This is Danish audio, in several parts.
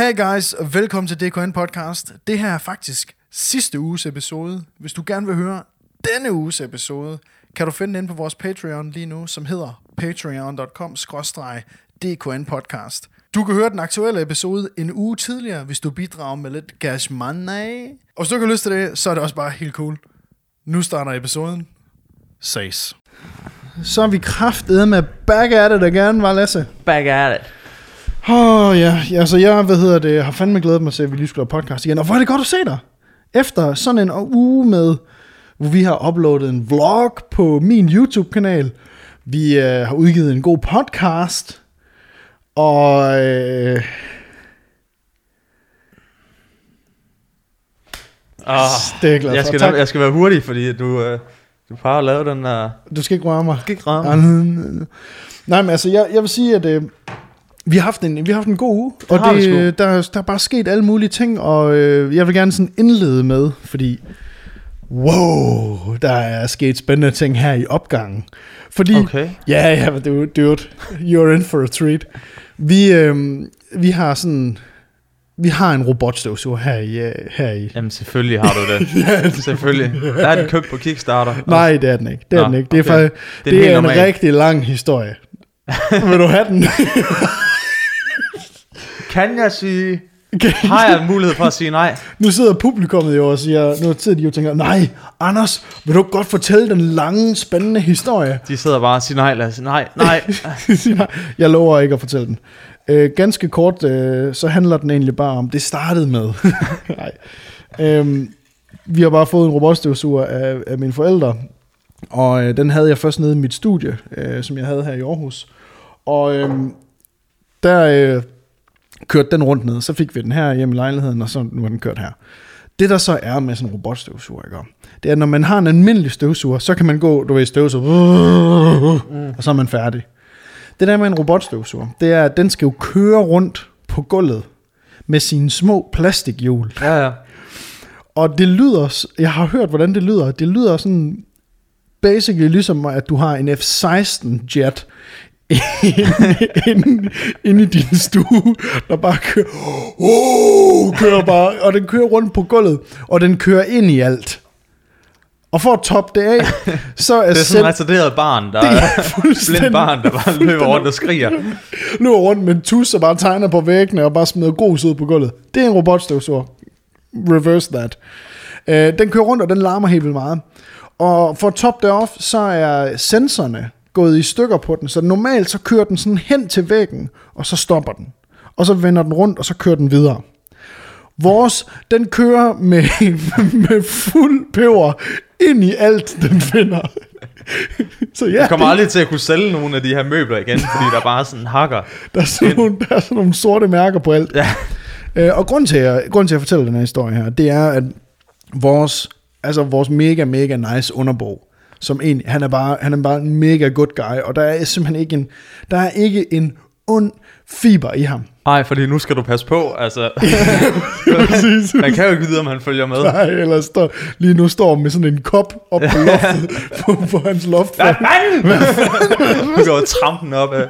Hey guys, og velkommen til DKN Podcast. Det her er faktisk sidste uges episode. Hvis du gerne vil høre denne uges episode, kan du finde den inde på vores Patreon lige nu, som hedder patreon.com DKN Podcast. Du kan høre den aktuelle episode en uge tidligere, hvis du bidrager med lidt cash money. Og hvis du ikke har lyst til det, så er det også bare helt cool. Nu starter episoden. Ses. Så er vi kraftedet med back at it again, var Lasse? Back at it. Åh oh, ja, altså jeg, hvad hedder det, har fandme glædet mig til, at vi lige skulle have podcast igen. Og hvor er det godt at se dig. Efter sådan en uge med, hvor vi har uploadet en vlog på min YouTube-kanal. Vi øh, har udgivet en god podcast. Og... Øh, Oh, det er jeg glad jeg, skal, Tak. jeg skal være hurtig, fordi du, øh, du plejer at lave den der... Du skal ikke røre mig. Skal ikke ramme. Ja, Nej, men altså, jeg, jeg vil sige, at øh, vi, har haft en, vi har haft en god uge, og det, sgu. øh, der, der er bare sket alle mulige ting, og øh, jeg vil gerne sådan indlede med, fordi wow, der er sket spændende ting her i opgangen. Fordi, Okay. ja, ja, dude, dude, you're in for a treat. Vi, øh, vi har sådan, vi har en robotstøvsuger her i, øh, her i Jamen selvfølgelig har du det. selvfølgelig. Der er den købt på Kickstarter. Nej, det er den ikke. Det er Nå, den ikke. Det er, okay. faktisk, Det det er er, helt en normalt. rigtig lang historie. Vil du have den? Kan jeg sige... Har jeg mulighed for at sige nej? Nu sidder publikummet jo og siger, nu sidder de jo og tænker, nej, Anders, vil du godt fortælle den lange, spændende historie? De sidder bare og siger nej, Lasse. Nej, nej. Jeg lover ikke at fortælle den. Øh, ganske kort, øh, så handler den egentlig bare om, det startede med. nej. Øhm, vi har bare fået en robotstøvsuger af, af mine forældre, og øh, den havde jeg først nede i mit studie, øh, som jeg havde her i Aarhus. Og øh, der øh, kørte den rundt ned, så fik vi den her hjemme i lejligheden, og så nu er den kørt her. Det der så er med sådan en robotstøvsuger, ikke? det er, at når man har en almindelig støvsuger, så kan man gå, du ved, støvsuger, og så er man færdig. Det der med en robotstøvsuger, det er, at den skal jo køre rundt på gulvet med sine små plastikhjul. Ja, ja. Og det lyder, jeg har hørt, hvordan det lyder. Det lyder sådan, basically ligesom, at du har en F-16 jet inde, inde, i din stue, der bare kører, oh, kører bare, og den kører rundt på gulvet, og den kører ind i alt. Og for at toppe det af, så er, Det er selv, sådan et retarderet barn, der det er fuldstændig- blind barn, der bare løber rundt og skriger. løber rundt med en tus og bare tegner på væggene og bare smider grus ud på gulvet. Det er en robotstøvsuger. Reverse that. Øh, den kører rundt, og den larmer helt vildt meget. Og for at top det off, så er sensorerne gået i stykker på den, så normalt så kører den sådan hen til væggen, og så stopper den. Og så vender den rundt, og så kører den videre. Vores, den kører med, med fuld peber ind i alt, den finder. Så ja, Jeg kommer det- aldrig til at kunne sælge nogle af de her møbler igen, fordi der bare sådan hakker. Der er, sådan nogle, der er sådan nogle sorte mærker på alt. Ja. Øh, og grund til, at, grund til at fortælle den her historie her, det er, at vores, altså vores mega, mega nice underbo, som en, han er bare, han er bare en mega good guy, og der er simpelthen ikke en, der er ikke en ond fiber i ham. Ej, fordi nu skal du passe på, altså. Præcis. Man kan jo ikke vide, om han følger med. Nej, eller står, lige nu står med sådan en kop op på loftet, på, på hans loft. Hvad fanden? Du går trampen op af.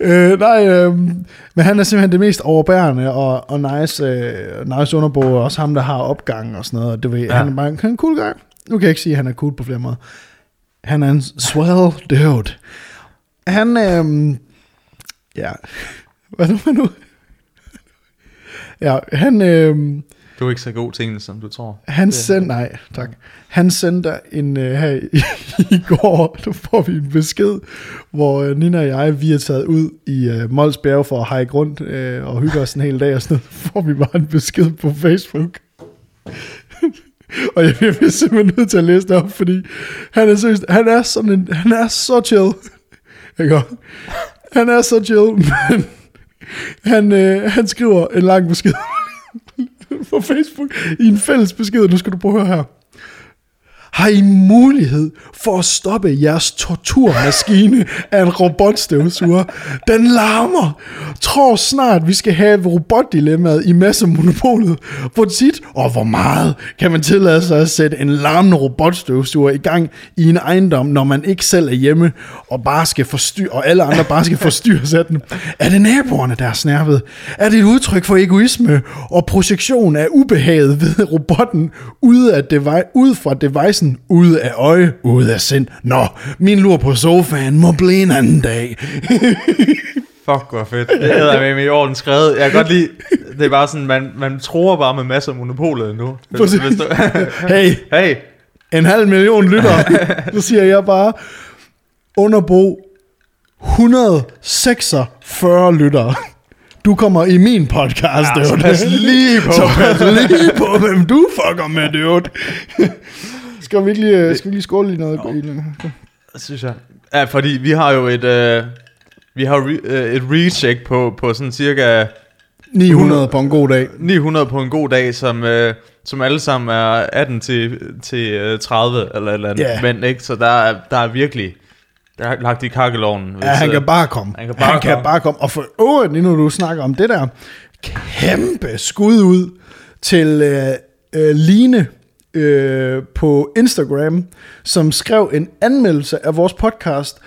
Øh, nej, øh, men han er simpelthen det mest overbærende og, og nice, øh, nice underbo, og også ham, der har opgang og sådan noget. og Du ved, ja. Han er bare en cool guy. Nu kan jeg ikke sige, at han er cool på flere måder. Han er en swell dude. Han, øh, ja, hvad nu, nu? Ja, han, øh, Du er ikke så god til engelsk, som du tror. han sendte, nej, tak. Han sendte en uh, her i, i går, der får vi en besked, hvor uh, Nina og jeg, vi er taget ud i uh, Mols Bjerge for at hike rundt uh, og hygge os en hel dag og sådan noget. Så får vi bare en besked på Facebook og jeg, bliver simpelthen nødt til at læse det op, fordi han er, seriøst, han er sådan en, han er så chill. Ikke? Han er så chill, men han, øh, han skriver en lang besked på Facebook i en fælles besked. Nu skal du prøve at høre her har I mulighed for at stoppe jeres torturmaskine af en robotstøvsuger. Den larmer. Tror snart, vi skal have robotdilemmaet i massemonopolet. Hvor tit og hvor meget kan man tillade sig at sætte en larmende robotstøvsuger i gang i en ejendom, når man ikke selv er hjemme og bare skal forstyrre, og alle andre bare skal forstyrres af den? Er det naboerne, der er snærvet? Er det et udtryk for egoisme og projektion af ubehaget ved robotten ude, af device, ude fra device devicen, ude af øje, ude af sind? Nå, min lur på sofaen må blive en anden dag. Fuck, hvor fedt. Det hedder med i orden skrevet. Jeg kan godt lide, det er bare sådan, man, man tror bare med masser af monopolet nu. Hvis, hvis du, Hey, hey, en halv million lytter, så siger jeg bare, underbo 146 lytter. Du kommer i min podcast, Ja, så dude. pas lige på. Så pas lige på, hvem du fucker med, dude. Skal vi ikke lige, øh, skal vi lige skåle lige noget? i det? synes jeg. Ja, fordi vi har jo et, øh, vi har re, øh, et recheck på, på sådan cirka 900 på en god dag. 900 på en god dag, som, øh, som alle sammen er 18 til, til øh, 30 eller et eller andet. Ja. Men ikke, så der er, der er virkelig, der er lagt i kakkeloven. Ja, han kan bare komme. Han kan bare han kan komme. bare komme. Og for øvrigt, lige nu du snakker om det der, kæmpe skud ud til øh, øh, Line øh, på Instagram, som skrev en anmeldelse af vores podcast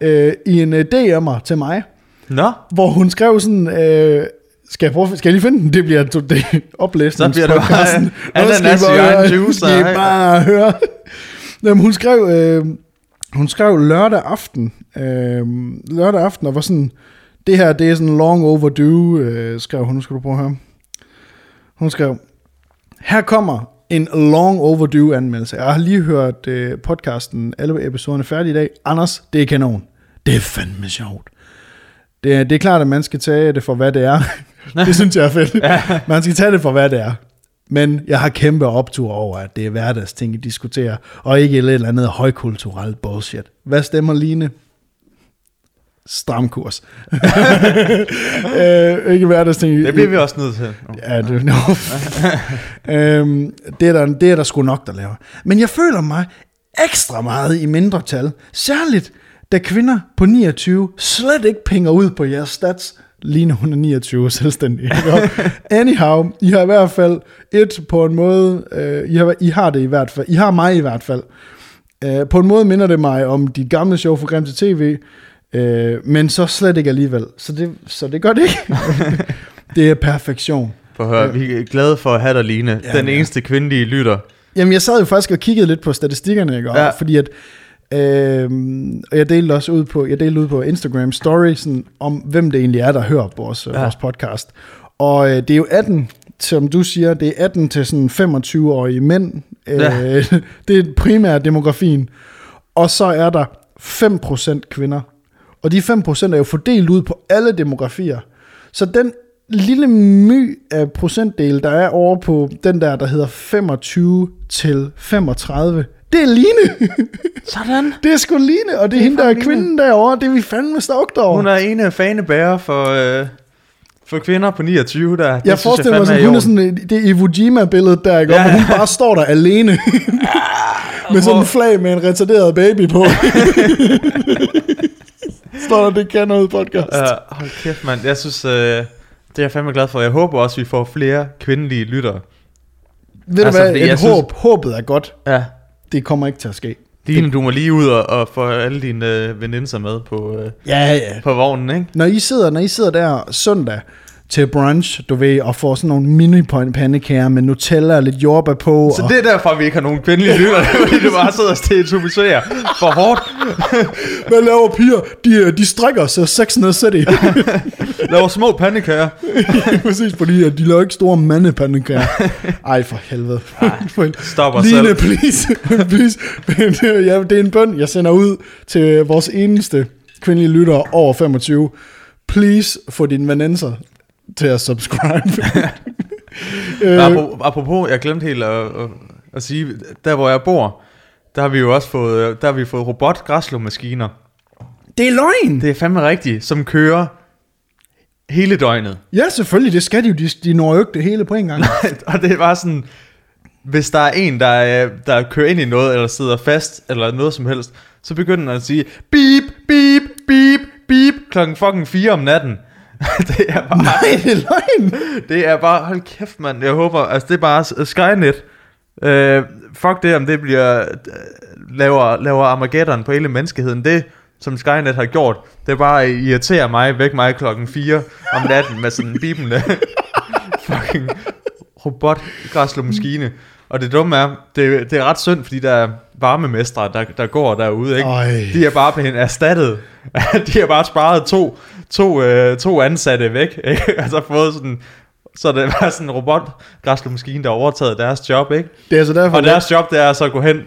øh, i en øh, DM'er til mig, Nå, hvor hun skrev sådan... Øh, skal jeg, prøve, skal jeg lige finde den? Det bliver to- det oplæsningspodcasten. Så bliver det bare ananas i egen juice, Skal I nej. bare høre. Jamen, hun skrev, øh, hun skrev lørdag aften, øh, lørdag aften, og var sådan, det her, det er sådan long overdue, øh, skrev hun, nu skal du prøve at høre. Hun skrev, her kommer en long overdue anmeldelse. Jeg har lige hørt øh, podcasten, alle episoderne færdige i dag. Anders, det er kanon. Det er fandme sjovt. Det er, det er klart, at man skal tage det for, hvad det er. det synes jeg er fedt. Man skal tage det for, hvad det er. Men jeg har kæmpe optur over, at det er hverdagsting, I diskuterer, og ikke et eller andet højkulturelt bullshit. Hvad stemmer Line? Stram kurs. øh, ikke hverdagsting. det bliver vi også nødt til. Ja, det, no. øhm, det, er der, det er der sgu nok, der laver. Men jeg føler mig ekstra meget i mindretal. Særligt, da kvinder på 29 slet ikke pinger ud på jeres stats. Line, hun er 29 selvstændig. Anyhow, I har i hvert fald et på en måde, øh, I, har, I har det i hvert fald, I har mig i hvert fald. Øh, på en måde minder det mig om dit gamle show for Grim til TV, øh, men så slet ikke alligevel. Så det, så det gør det ikke. det er perfektion. For at høre, vi er glade for at have dig, Line. Ja, Den ja. eneste kvindelige lytter. Jamen, jeg sad jo faktisk og kiggede lidt på statistikkerne, ikke? Ja. Fordi at, øh, og jeg delte også ud på, jeg delte ud på Instagram story, sådan, om hvem det egentlig er, der hører på vores, Ja. ja. vores podcast. Og øh, det er jo 18, som du siger, det er 18 til sådan 25-årige mænd. Øh, Ja. det er primært demografien. Og så er der 5% kvinder. Og de 5% er jo fordelt ud på alle demografier. Så den lille my af procentdel, der er over på den der, der hedder 25 til 35, det er Line. Sådan. det er sgu Line, og det er, Det er hende, der er fandme kvinden derovre. Det er vi fandme stokt over. Hun er en af fanebærer for, øh, for kvinder på 29 der. Det jeg synes forestiller mig, fandme sådan, hun er sådan det Iwo Jima-billede der, ikke? Ja. Ja. Og hun bare står der alene. med sådan en flag med en retarderet baby på. står der, det kan noget podcast. Uh, hold kæft, mand. Jeg synes, øh, det er jeg fandme glad for. Jeg håber også, vi får flere kvindelige lyttere. Ved du altså, hvad, fordi et jeg synes- håb, håbet er godt. Ja. Det kommer ikke til at ske. Line, du må lige ud og, og få alle dine øh, veninder med på, øh, Ja, ja. på vognen, ikke? Når I sidder, når I sidder der søndag til brunch, du ved, og får sådan nogle mini pandekager med Nutella og lidt jordbær på. Så og, det er derfor, vi ikke har nogen kvindelige lyttere, fordi du bare sidder og stereotypiserer for hårdt. Hvad laver piger? De, de strikker sig Sex and the City. Laver små pandekager. Præcis, fordi at de laver ikke store mandepandekager. Ej, for helvede. Stop os Line, selv. please. please. ja, det er en bøn, jeg sender ud til vores eneste kvindelige lyttere over 25. Please få dine venenser til at subscribe. Øh. Apropos, jeg glemte helt at, at, at sige, der hvor jeg bor, der har vi jo også fået, der har vi fået robot græslåmaskiner. det er løgn. Det er fandme rigtigt, som kører hele døgnet. Ja, selvfølgelig, det skal de jo. De, de når jo ikke det hele på en gang. og det var sådan, hvis der er en, der, øh, der kører ind i noget, eller sidder fast, eller noget som helst, så begynder den at sige, beep, beep, beep, beep, klokken fucking 4 om natten. det er bare, Nej, det er løgn. det er bare, hold kæft mand, jeg håber, altså det er bare Skynet. Øh, fuck det, om det bliver, øh, laver, laver Armageddon på hele menneskeheden, det som Skynet har gjort, det er bare at irritere mig, væk mig klokken 4 om natten med sådan en bibende fucking robot maskine. Og det dumme er, det, det er ret synd, fordi der er varmemestre, der, der går derude, ikke? Øj. De er bare blevet erstattet. De har bare sparet to, to, øh, to ansatte væk, ikke? Altså fået sådan, så det var sådan en robot maskine, der overtaget deres job, ikke? Det er altså derfor, Og deres job, det er så at gå hen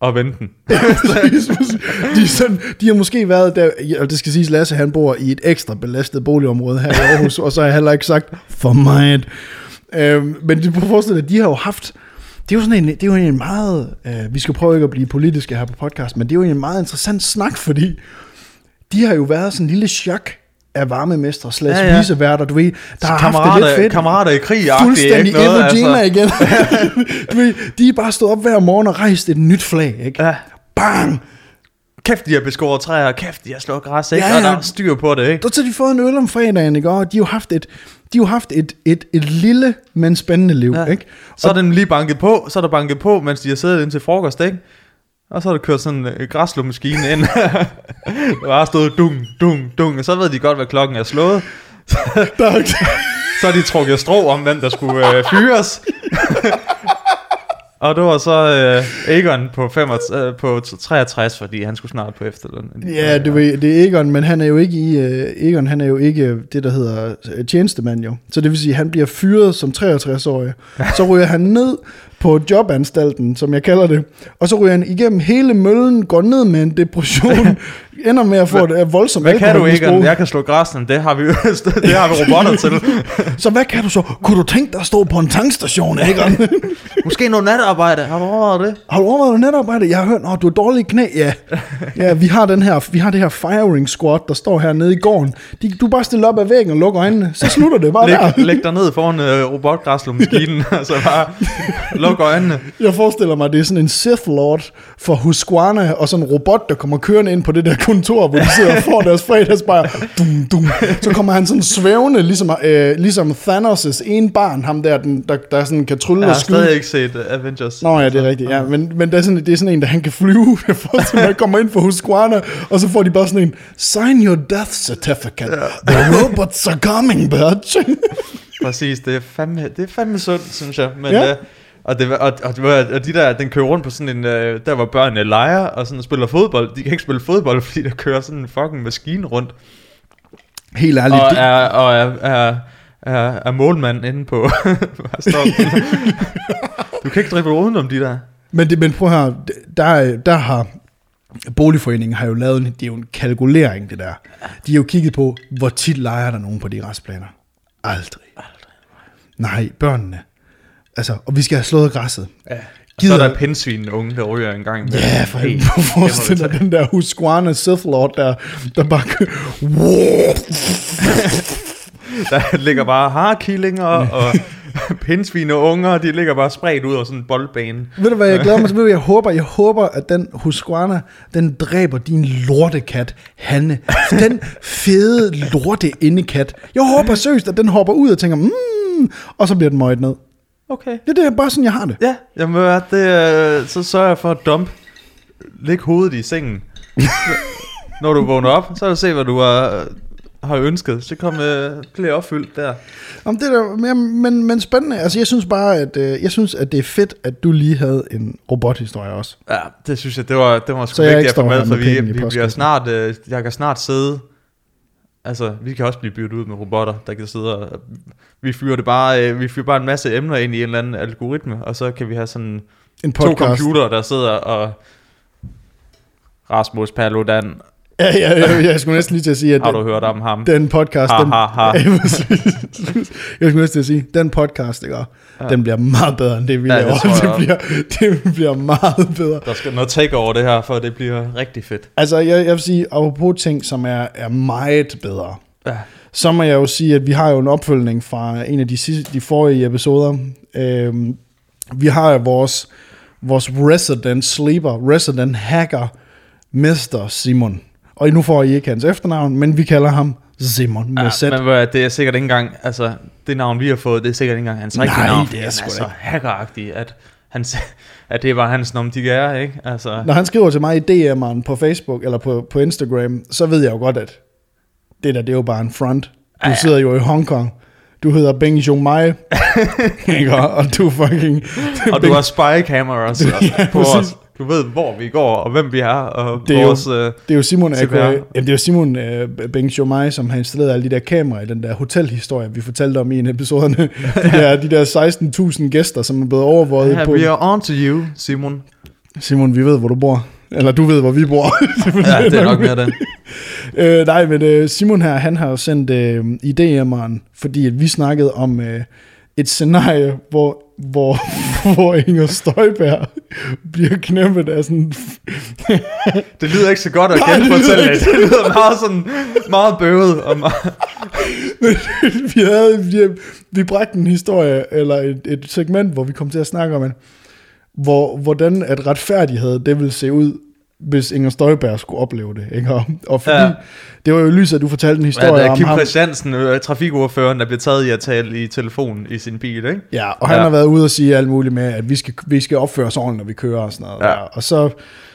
og vente den. de, er sådan, de har måske været der, og det skal siges, Lasse han bor i et ekstra belastet boligområde her i Aarhus, og så har jeg heller ikke sagt for meget. Øhm, men du får forestille dig, de har jo haft, det er jo sådan en, det er jo en meget, øh, vi skal prøve ikke at blive politiske her på podcast, men det er jo en meget interessant snak, fordi de har jo været sådan en lille chok af varmemestre slash Ja, ja, viseværter, du ved, der har haft det lidt fedt. kammerater i krig Fuldstændig Iwo Jima altså. igen. du ved, de er bare stået op hver morgen og rejst et nyt flag, ikke? Ja. Bang! Kæft, de har beskåret træer, kæft, de har slået græs, ikke? Ja, Ja, Og der er styr på det, ikke? Så har de fået en øl om fredagen, ikke? Og de har jo haft et, de har jo haft et, et, et lille, men spændende liv, ja. ikke? Så er den lige banket på, så er der banket på, mens de har siddet ind til frokost, ikke? Og så er der kørt sådan en græslåmaskine ind. der bare stået dung, dung, dung, og så ved de godt, hvad klokken er slået. Så har de trukket strå om, hvem der skulle øh, fyres. og det var så øh, Egon på, 65, øh, på 63, fordi han skulle snart på efterløn. ja, du ved, det er Egon, men han er jo ikke i, uh, Egon, han er jo ikke det, der hedder uh, tjenestemand jo. Så det vil sige, at han bliver fyret som 63-årig. Så ryger han ned på jobanstalten, som jeg kalder det, og så ryger han igennem hele møllen, går ned med en depression, ender med at få et uh, voldsomt Hvad kan du. Egon? Jeg kan slå græsen. Det har vi, det har vi robotter til. Så hvad kan du så? Kunne du tænke dig at stå på en tankstation, Egon? Måske noget natarbejde. Har du overvejet det? Har du overvejet netarbejde? Jeg har hørt, at du har dårlige knæ. Ja, ja vi, har den her, vi har det her firing squad, der står her nede i gården. De, du bare stiller op ad væggen og lukker øjnene. Så slutter det bare der. Læg, læg dig ned foran øh, robotgræslåmaskinen, og så bare luk øjnene. Jeg forestiller mig, at det er sådan en Sith Lord for Husqvarna, og sådan en robot, der kommer kørende ind på det der kontor, hvor de sidder og får deres fredagsbajer. Dum, dum. Så kommer han sådan svævende, ligesom, øh, ligesom Thanos' ene barn, ham der, den, der, der sådan kan trylle Jeg og har skyde. stadig ikke set uh, Avengers. Nå ja, det er rigtigt, ja. Men, men det, er sådan, det er sådan en, der han kan flyve. Jeg forestiller mig, at kommer ind for Husqvarna, og så får de bare sådan en, sign your death certificate. The robots are coming, bitch. Præcis, det er fandme, det er fandme sundt, synes jeg. Men, Ja. ja. Og, det, var- og, og, det var- og de der, den kører rundt på sådan en, øh, der hvor børnene leger og sådan spiller fodbold. De kan ikke spille fodbold, fordi der kører sådan en fucking maskine rundt. Helt ærligt. Og det- er, og er, er, er, er målmand inde på. Du kan ikke drible udenom de der. Men, det, men prøv her, der, der har boligforeningen har jo lavet en, det er jo en kalkulering, det der. De har jo kigget på, hvor tit leger der nogen på de restplaner. Aldrig. Aldrig. Nej, børnene. Altså, og vi skal have slået græsset. Ja. Og så er Gider- der pindsvin unge, der ryger en gang. Ja, for Hey, helvede. Forestil dig den der Husqvarna Sith Lord, der, der bare Der ligger bare harkillinger og pindsvin og unger, de ligger bare spredt ud over sådan en boldbane. Ved du hvad, jeg glæder mig til? Jeg håber, jeg håber, at den Husqvarna, den dræber din lortekat, Hanne. Den fede lorte indekat. Jeg håber seriøst, at den hopper ud og tænker, mm, og så bliver den møjet ned. Okay. Ja, det er bare sådan, jeg har det. Ja, jamen, hvad, det, øh, så sørger jeg for at dump. Læg hovedet i sengen. Når du vågner op, så kan du se, hvad du har, har ønsket. Så kom øh, bliver opfyldt der. Om det der, men, men, men spændende. Altså, jeg synes bare, at, øh, jeg synes, at det er fedt, at du lige havde en robothistorie også. Ja, det synes jeg, det var, det var sgu Så vigtigt at få med, for vi, vi bliver snart, øh, jeg kan snart sidde, altså vi kan også blive byttet ud med robotter, der kan sidde og, vi fyrer det bare, øh, vi fyrer bare en masse emner ind i en eller anden algoritme, og så kan vi have sådan En to podcast. computere, der sidder og Rasmus Paludan, Ja, ja, ja, jeg skulle næsten lige til at sige, at har den, du hørt om ham? den podcast, Ha, den, ha, ha. jeg skulle næsten til at sige, den podcast, ikke, ja. den bliver meget bedre end det, vi Ja, det laver. Det, jeg bliver, det bliver meget bedre. Der skal noget take over det her, for det bliver rigtig fedt. Altså, jeg, jeg vil sige, apropos ting, som er, er meget bedre, Ja. så må jeg jo sige, at vi har jo en opfølgning fra en af de, sidste, de forrige episoder. Øhm, Vi har vores, vores resident sleeper, resident hacker, Mr. Simon. Og nu får I ikke hans efternavn, men vi kalder ham Simon med Ja, Z. men det er sikkert ikke engang, altså det navn vi har fået, det er sikkert ikke engang hans rigtige Nej, navn. det er sgu er da så ikke. hackeragtig, at, han, at det var hans nom de er, ikke? Altså, Når han skriver til mig i DM'eren på Facebook eller på, på Instagram, så ved jeg jo godt, at det der, det er jo bare en front. Du Ja, sidder jo i Hongkong. Du hedder Beng Mai. ikke? Og du fucking... og du har spy cameras Ja, på os. Du ved, hvor vi går, og hvem vi er, og Det er jo- vores... øh, Det er jo Simon, CPR. Jamen, det er jo Simon uh, Beng Mai, som har installeret alle de der kameraer i den der hotelhistorie, vi fortalte om i en af episoderne. de, der, de der 16.000 gæster, som er blevet overvåget Ja, på... we are on to you, Simon. Simon, vi ved, hvor du bor. Eller du ved, hvor vi bor. Ja, det er nok mere det. Øh, nej, men øh, Simon her, han har jo sendt øh, i DM'eren, fordi at vi snakkede om øh, et scenarie, hvor, hvor, hvor Inger Støjberg bliver knæppet af sådan... Det lyder ikke så godt at Nej, genfortælle det. Det lyder meget sådan, meget bøvet. Og meget, vi, havde, vi, vi bragte en historie, eller et, et segment, hvor vi kom til at snakke om, at, hvor, hvordan at retfærdighed, det ville se ud, hvis Inger Støjberg skulle opleve det. Ikke? Og, og fordi, ja. Ja. det var jo lyset, at du fortalte en ja, historie er om Kim ham. Christiansen, øh, trafikordføreren, der bliver taget i at tale i telefon i sin bil, ikke? Ja, og han Ja. har været ude og sige alt muligt med, at vi skal, vi skal opføre os ordentligt, når vi kører og sådan noget. Ja. Der. Og så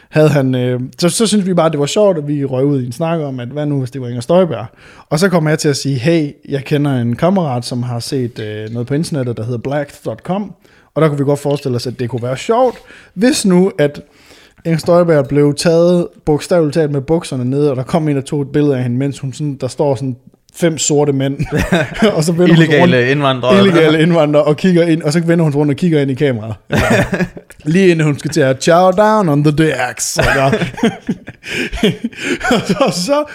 havde han, øh, så, så synes vi bare, at det var sjovt, at vi røg ud i en snak om, at hvad nu, hvis det var Inger Støjberg? Og så kom jeg til at sige, hey, jeg kender en kammerat, som har set øh, noget på internettet, der hedder black.com, og der kunne vi godt forestille os, at det kunne være sjovt, hvis nu, at Inger Støjberg blev taget bogstaveligt talt med bukserne nede, og der kom en og tog et billede af hende, mens hun sådan, der står sådan fem sorte mænd, og så vender hun rundt, Illegale indvandrere. illegale indvandrere og kigger ind, og så vender hun rundt og kigger ind i kameraet. Lige inden hun skal til at chow down on the dicks. Og, så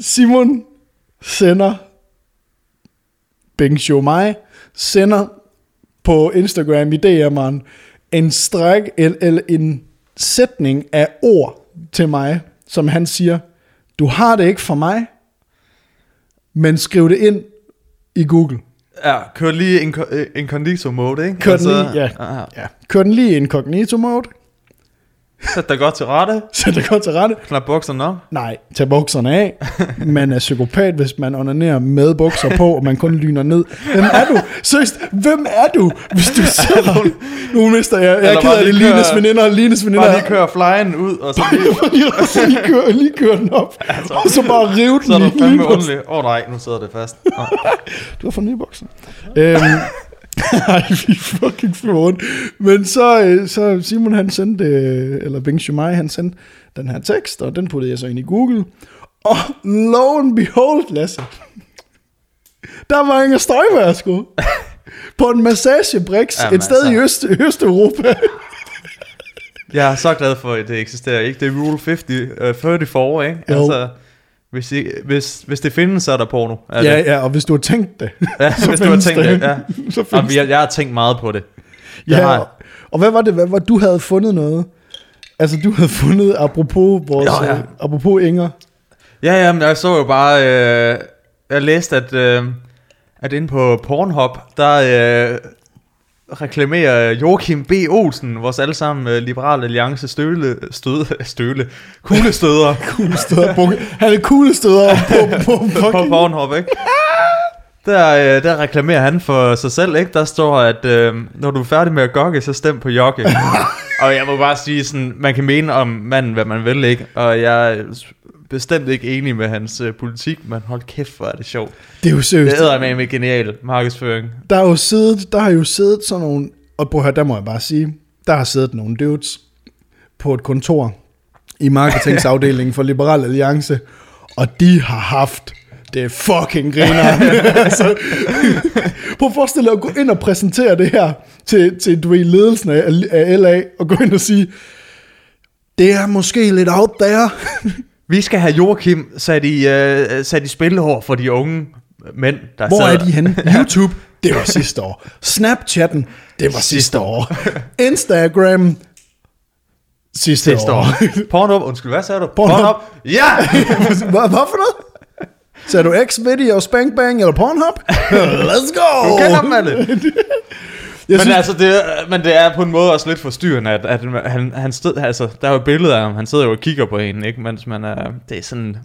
Simon sender Beng Mai sender på Instagram i DM'eren en stræk eller, eller en sætning af ord til mig, som han siger, du har det ikke for mig, men skriv det ind i Google. Ja, kør lige inco- øh, incognito mode, ikke? Kør den lige, ja. ja. Ja. Kør den lige i incognito mode. Sæt dig godt til rette. Sæt dig godt til rette. Knap bukserne op. Nej, tag bukserne af. Man er psykopat, hvis man onanerer med bukser på, og man kun lyner ned. Hvem er du? Seriøst, hvem er du, hvis du sidder... Nu mister jeg... Jeg er Eller ked bare af det. lige Lines veninder, Lines veninder. Bare lige køre flyen ud, og så lige, og så lige køre, lige køre den op. Og så bare rive den så er du fandme. Åh oh, nej, nu sidder det fast. Oh. Du har fået nye bukser. Øhm, Ej, vi er fucking flot. Men så, øh, så Simon han sendte, øh, eller Bing Shumai, han sendte den her tekst, og den puttede jeg så ind i Google. Og lo and behold, Lasse, der var Inger Støjberg sgu. På en massagebrix, Jamen et sted i altså. Øst, Østeuropa. Jeg er så glad for, at det eksisterer, ikke? Det er Rule 50, uh, 34, ikke? Jo. Altså, hvis, I, hvis, hvis det findes, så er der porno. Er ja, det? ja, og hvis du har tænkt det, ja så hvis du har tænkt det, det. ja. så findes jeg, jeg har tænkt meget på det. Det Ja, jeg. og, og hvad var det, hvad var du havde fundet noget? Altså, du havde fundet, apropos vores, Ja, ja. øh, apropos Inger, Ja, ja, men jeg så jo bare, øh, jeg læste, at, øh, at inde på Pornhub, der øh, reklamerer Joachim B. Olsen, vores allesammen øh, Liberal Alliance støle, støde, støle, kuglestøder kuglestøder, på, han er kuglestøder på, på, på, på Pornhub, ikke? Der, øh, der reklamerer han for sig selv, ikke? Der står, at øh, når du er færdig med at gokke, så stem på Jokke. og jeg må bare sige sådan, man kan mene om manden, hvad man vil, ikke? Og jeg bestemt ikke enig med hans øh, politik, men hold kæft, hvor er det sjovt. det er jo seriøst. Det er med med genial markedsføring. Der, er jo siddet, der har jo siddet sådan nogle, og prøv at høre, der må jeg bare sige, der har siddet nogle dudes på et kontor i marketingsafdelingen for Liberal Alliance, og de har haft det fucking griner. altså, prøv at forestille dig at gå ind og præsentere det her til, til du ved, ledelsen af, af LA, og gå ind og sige, det er måske lidt out there. Vi skal have Joachim sat i, øh, sat i spillehår for de unge mænd, der Hvor er sidder- de henne? YouTube, det var sidste år. Snapchatten, det var sidste år. Instagram, sidste, Sidste år. år. Pornhub, undskyld, hvad sagde du? Pornhub. Ja! Hvad, hvad for noget? Sagde du X-Video, Spank Bang eller Pornhub? Let's go! Du kender dem alle. Men, synes- altså, det, er- men det er på en måde også lidt forstyrrende, at, at han, han stod, altså, der er jo billeder af ham, han sidder jo og kigger på hende, ikke? Mens man er, det er sådan...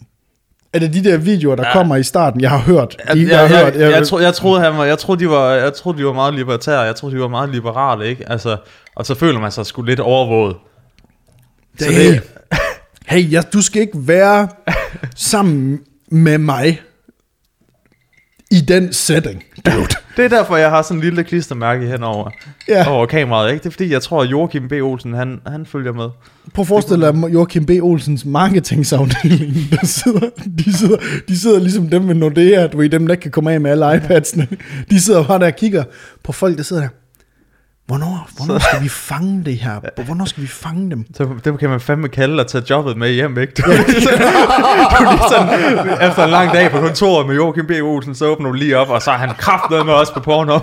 Er det de der videoer, der Ja. kommer i starten? Jeg har hørt. Jeg, De, jeg, jeg, har jeg, hørt. jeg, jeg, tro, jeg, troede, han var, jeg, troede, de var, jeg troede, de var meget libertære, jeg troede, de var meget liberale, ikke? Altså, og så føler man sig sgu lidt overvåget. Så Hey, det, hey ja, du skal ikke være sammen med mig i den setting, dude. det er derfor, jeg har sådan en lille klistermærke henover Ja, over kameraet, ikke? Det er fordi, jeg tror, at Joachim B. Olsen, han, han følger med. prøv at forestille dig Joachim B. Olsens marketingsafdeling, der sidder, de sidder, de sidder ligesom dem med Nordea, du ved, dem der ikke kan komme af med alle iPadsene. De sidder bare der og kigger på folk, der sidder der. Hvornår, hvornår skal vi fange det her? Hvornår skal vi fange dem? Så dem kan man fandme kalde og tage jobbet med hjem, ikke? Du, du lige sådan, efter en lang dag på kontoret med Joachim B. Olsen, så åbner du lige op, og så er han kraftet med os på porno.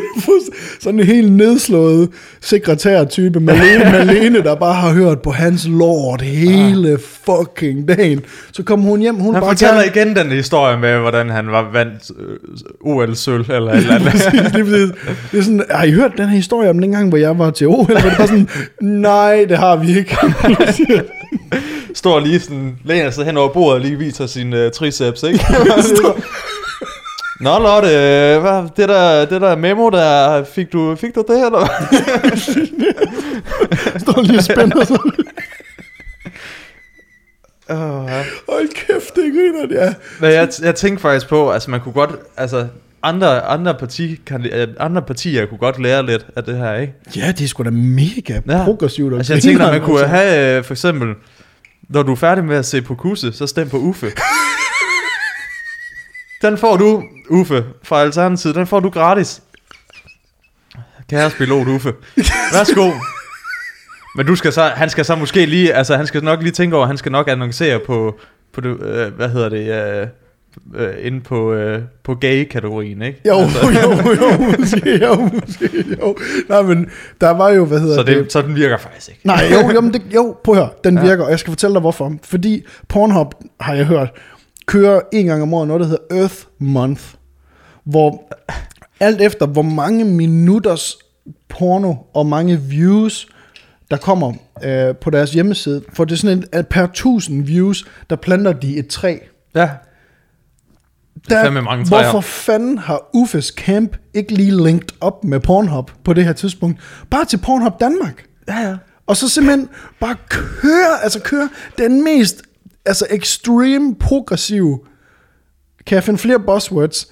Sådan en helt nedslået sekretærtype, Malene, Malene, der bare har hørt på hans lord hele fucking dagen. Så kommer hun hjem, hun Han bare fortæller tager- igen den historie med, hvordan han var vandt øh, OL-sølv eller et eller andet. Præcis, lige præcis. Det er sådan, har I hørt den her historie om dengang, hvor jeg var til OL? Hvor det bare sådan, nej, det har vi ikke. Står lige sådan, læner sig hen over bordet og lige viser sin uh, triceps, ikke? Nå Lotte, hvad, det, der, det der memo der, fik du, fik du det? Eller? Står lige og spænder sig. Oh, ja. Hold kæft, det griner det er. Men jeg, jeg tænkte faktisk på, altså man kunne godt, altså andre, andre, parti, andre partier kunne godt lære lidt af det her, ikke? Ja, det er sgu da mega Ja. progressivt. og Altså jeg tænker, at man kunne altså. have, øh, for eksempel, når du er færdig med at se på Kusse, så stem på Uffe. Den får du, Uffe, fra Alternativet, den får du gratis. Kære pilot Uffe. Værsgo. Men du skal så, han skal så måske lige, altså han skal nok lige tænke over, han skal nok annoncere på, på det, øh, hvad hedder det, øh, øh, inde på, øh, på gay-kategorien, ikke? Jo, altså, jo, jo, måske, jo, måske, jo. Nej, men der var jo, hvad hedder så, det? det, så den virker faktisk ikke. Nej, jo, jo, men det, jo prøv at høre, den Ja. virker, og jeg skal fortælle dig hvorfor. Fordi Pornhub, har jeg hørt, kører en gang om året noget, der hedder Earth Month, hvor alt efter, hvor mange minutters porno og mange views, der kommer øh, på deres hjemmeside, for det er sådan en, at per tusind views, der planter de et træ. Ja. Det er fandme mange træer. hvorfor fanden har Uffes Camp ikke lige linked op med Pornhub på det her tidspunkt? Bare til Pornhub Danmark. Ja, ja. Og så simpelthen bare køre, altså køre den mest altså extreme progressive, kan jeg finde flere buzzwords,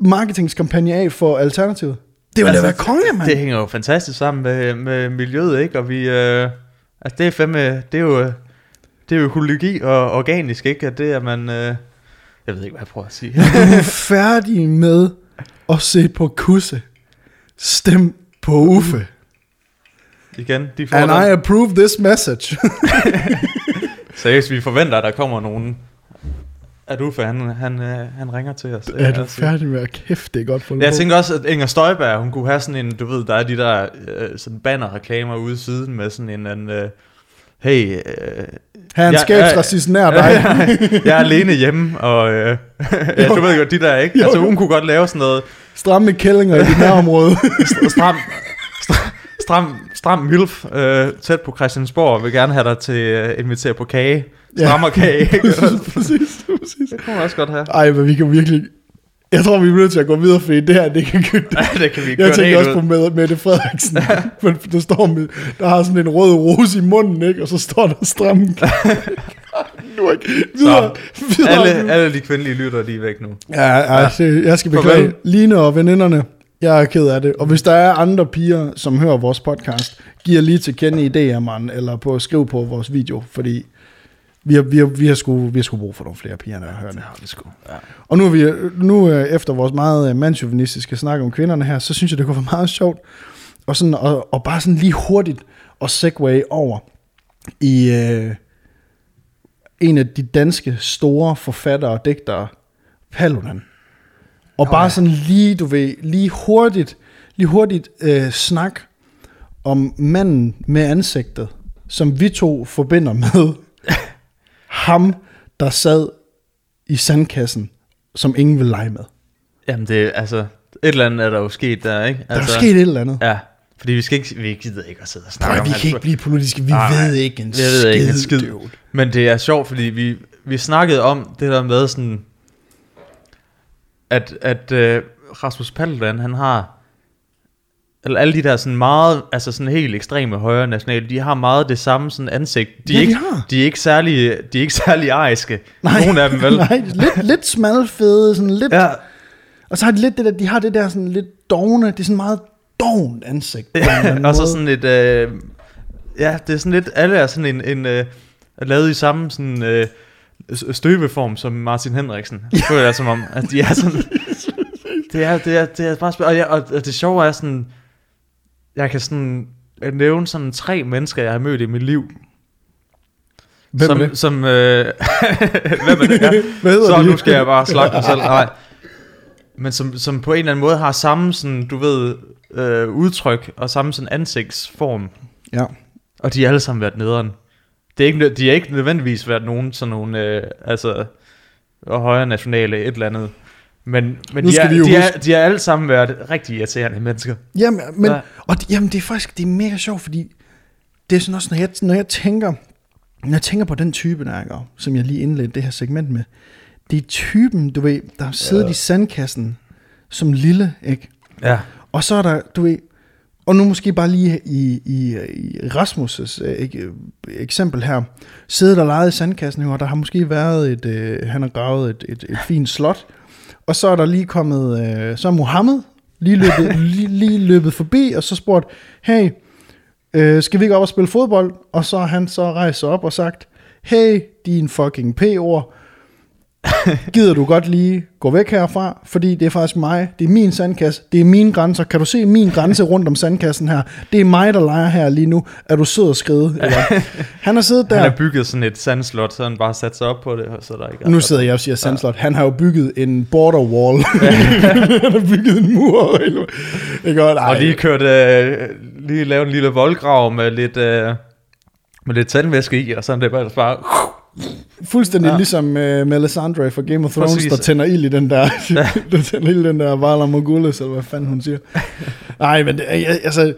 marketingskampagne af for Alternativet. Det vil altså, da være konge, mand. Det hænger jo fantastisk sammen med, med miljøet, ikke? Og vi, øh, altså det er fandme, det er jo, det er jo økologi og organisk, ikke? At det er man, øh, jeg ved ikke, hvad jeg prøver at sige. Du er færdig med at se på kusse. Stem på Uffe. Igen, de får And den. I approve this message. Seriøst, vi forventer, at der kommer nogen, at Uffe, han, han, øh, han ringer til os. er du Altså, færdig med at kæft, det er godt for Jeg tænker også, at Inger Støjberg, hun kunne have sådan en, du ved, der er de der øh, sådan bannerreklamer ude i siden med sådan en anden, øh, hey, øh, Han Ja, skabsracist nær dig. jeg er alene hjemme, og øh, ja, du ved godt, de der, ikke? Jo. Altså, hun kunne godt lave sådan noget Stramme kællinger i dit nærområde. stram, stram, stram, milf øh, tæt på Christiansborg, og vil gerne have dig til at uh, invitere på kage. Ja. Strammer kage, ikke? præcis, præcis. det kunne man også godt have. Ej, men vi kan virkelig... Jeg tror, vi er nødt til at gå videre, fordi det her, det kan det, Ja, det kan vi Jeg tænker også ud. på Mette, Mette Frederiksen, men der står med, der har sådan en rød rose i munden, ikke? og så står der stram. nu er ikke. Videre, videre. Alle, alle de kvindelige lytter, de er væk nu. Ja, ja, det, jeg skal beklage. Farvel. Line og veninderne, jeg er ked af det. Og hvis der er andre piger, som hører vores podcast, giver lige til kende i DM'eren, eller på skriv på vores video, fordi vi har, vi har, vi har, sgu, vi har sgu brug for nogle flere piger, der hører det. det sgu. Ja. Og nu, er vi, nu øh, efter vores meget øh, mandsjuvenistiske snak om kvinderne her, så synes jeg, det kunne være meget sjovt, og, sådan, og, og bare sådan lige hurtigt og segway over i øh, en af de danske store forfattere og digtere, Paludan. Og bare ja. sådan lige, du ved, lige hurtigt, lige hurtigt øh, snak om manden med ansigtet, som vi to forbinder med ham, der sad i sandkassen, som ingen vil lege med. Jamen det, altså, et eller andet er der jo sket der, ikke? Der er jo sket et eller andet. Ja, fordi vi skal ikke, vi gider ikke at sidde og snakke at, om vi kan ikke blive politiske. Vi Nej, ved ikke en jeg ved ikke en skid. Men det er sjovt, fordi vi, vi snakkede om det der med sådan, at, at uh, Rasmus Paludan, han har, eller alle de der sådan meget, altså sådan helt ekstreme højre nationale, de har meget det samme sådan ansigt. De er, Ja, de ikke, har. de er ikke særlig, de er ikke særlig ariske. Nej, Nogle af dem vel. Nej, lidt, lidt smalfede, sådan lidt, Ja, og så har de lidt det der, de har det der sådan lidt dogne, det er sådan meget dovent ansigt. anden og så sådan et, øh, ja, det er sådan lidt, alle er sådan en, en øh, lavet i samme sådan øh, støbeform som Martin Henriksen. Det føler jeg som om, at de er sådan, det er, det er, det er bare, og, jeg, og det sjove er sådan, jeg kan sådan nævne sådan tre mennesker, jeg har mødt i mit liv, Hvem som, er det? som øh, hvem er det? Ja. Hvad hedder Så de? nu skal jeg bare slagte mig selv. Nej. Men som, som på en eller anden måde har samme sådan, du ved, øh, udtryk og samme sådan ansigtsform. Ja. Og de har alle sammen været nederen. Det er ikke, de har ikke nødvendigvis været nogen sådan nogle, øh, altså, højre nationale et eller andet. Men, men Nu de, er, de, er, de har alle sammen været rigtig irriterende mennesker. Jamen, men, Ja. og det, jamen, det er faktisk det er mega sjovt, fordi det er sådan også, når jeg, når jeg tænker, når jeg tænker på den type, der, ikke, som jeg lige indledte det her segment med, det er typen, du ved, der har siddet ja. i sandkassen som lille, ikke? Ja. Og så er der, du ved, og nu måske bare lige i, i, i Rasmus' øh, eksempel her, siddet og leget i sandkassen, og der har måske været et, øh, han har gravet et, et, et fint slot, og så er der lige kommet, øh, så er Mohammed lige løbet, lige, lige løbet forbi, og så spurgt, hey, øh, skal vi ikke op og spille fodbold? Og så har han så rejst sig op og sagt, hey, din fucking p-ord, gider du godt lige gå væk herfra, fordi det er faktisk mig, det er min sandkasse, det er mine grænser. Kan du se min grænse rundt om sandkassen her? Det er mig, der leger her lige nu. Er du sød og skride? Eller? Han har siddet Han der. har bygget sådan et sandslot, så han bare sat sig op på det, og så er der ikke Nu sidder jeg og siger sandslot. Han har jo bygget en border wall. han har bygget en mur. eller- er godt. Og lige kørt, øh, lige lavet en lille voldgrav med lidt, øh, med lidt tandvæske i, og sådan det bare, bare Fuldstændig ja. Ja. ligesom uh, Melisandre fra Game of Thrones, Præcis. der tænder ild i den der, der tænder ild i den der Vala Morgullis, eller hvad fanden hun siger. Nej, men det, altså,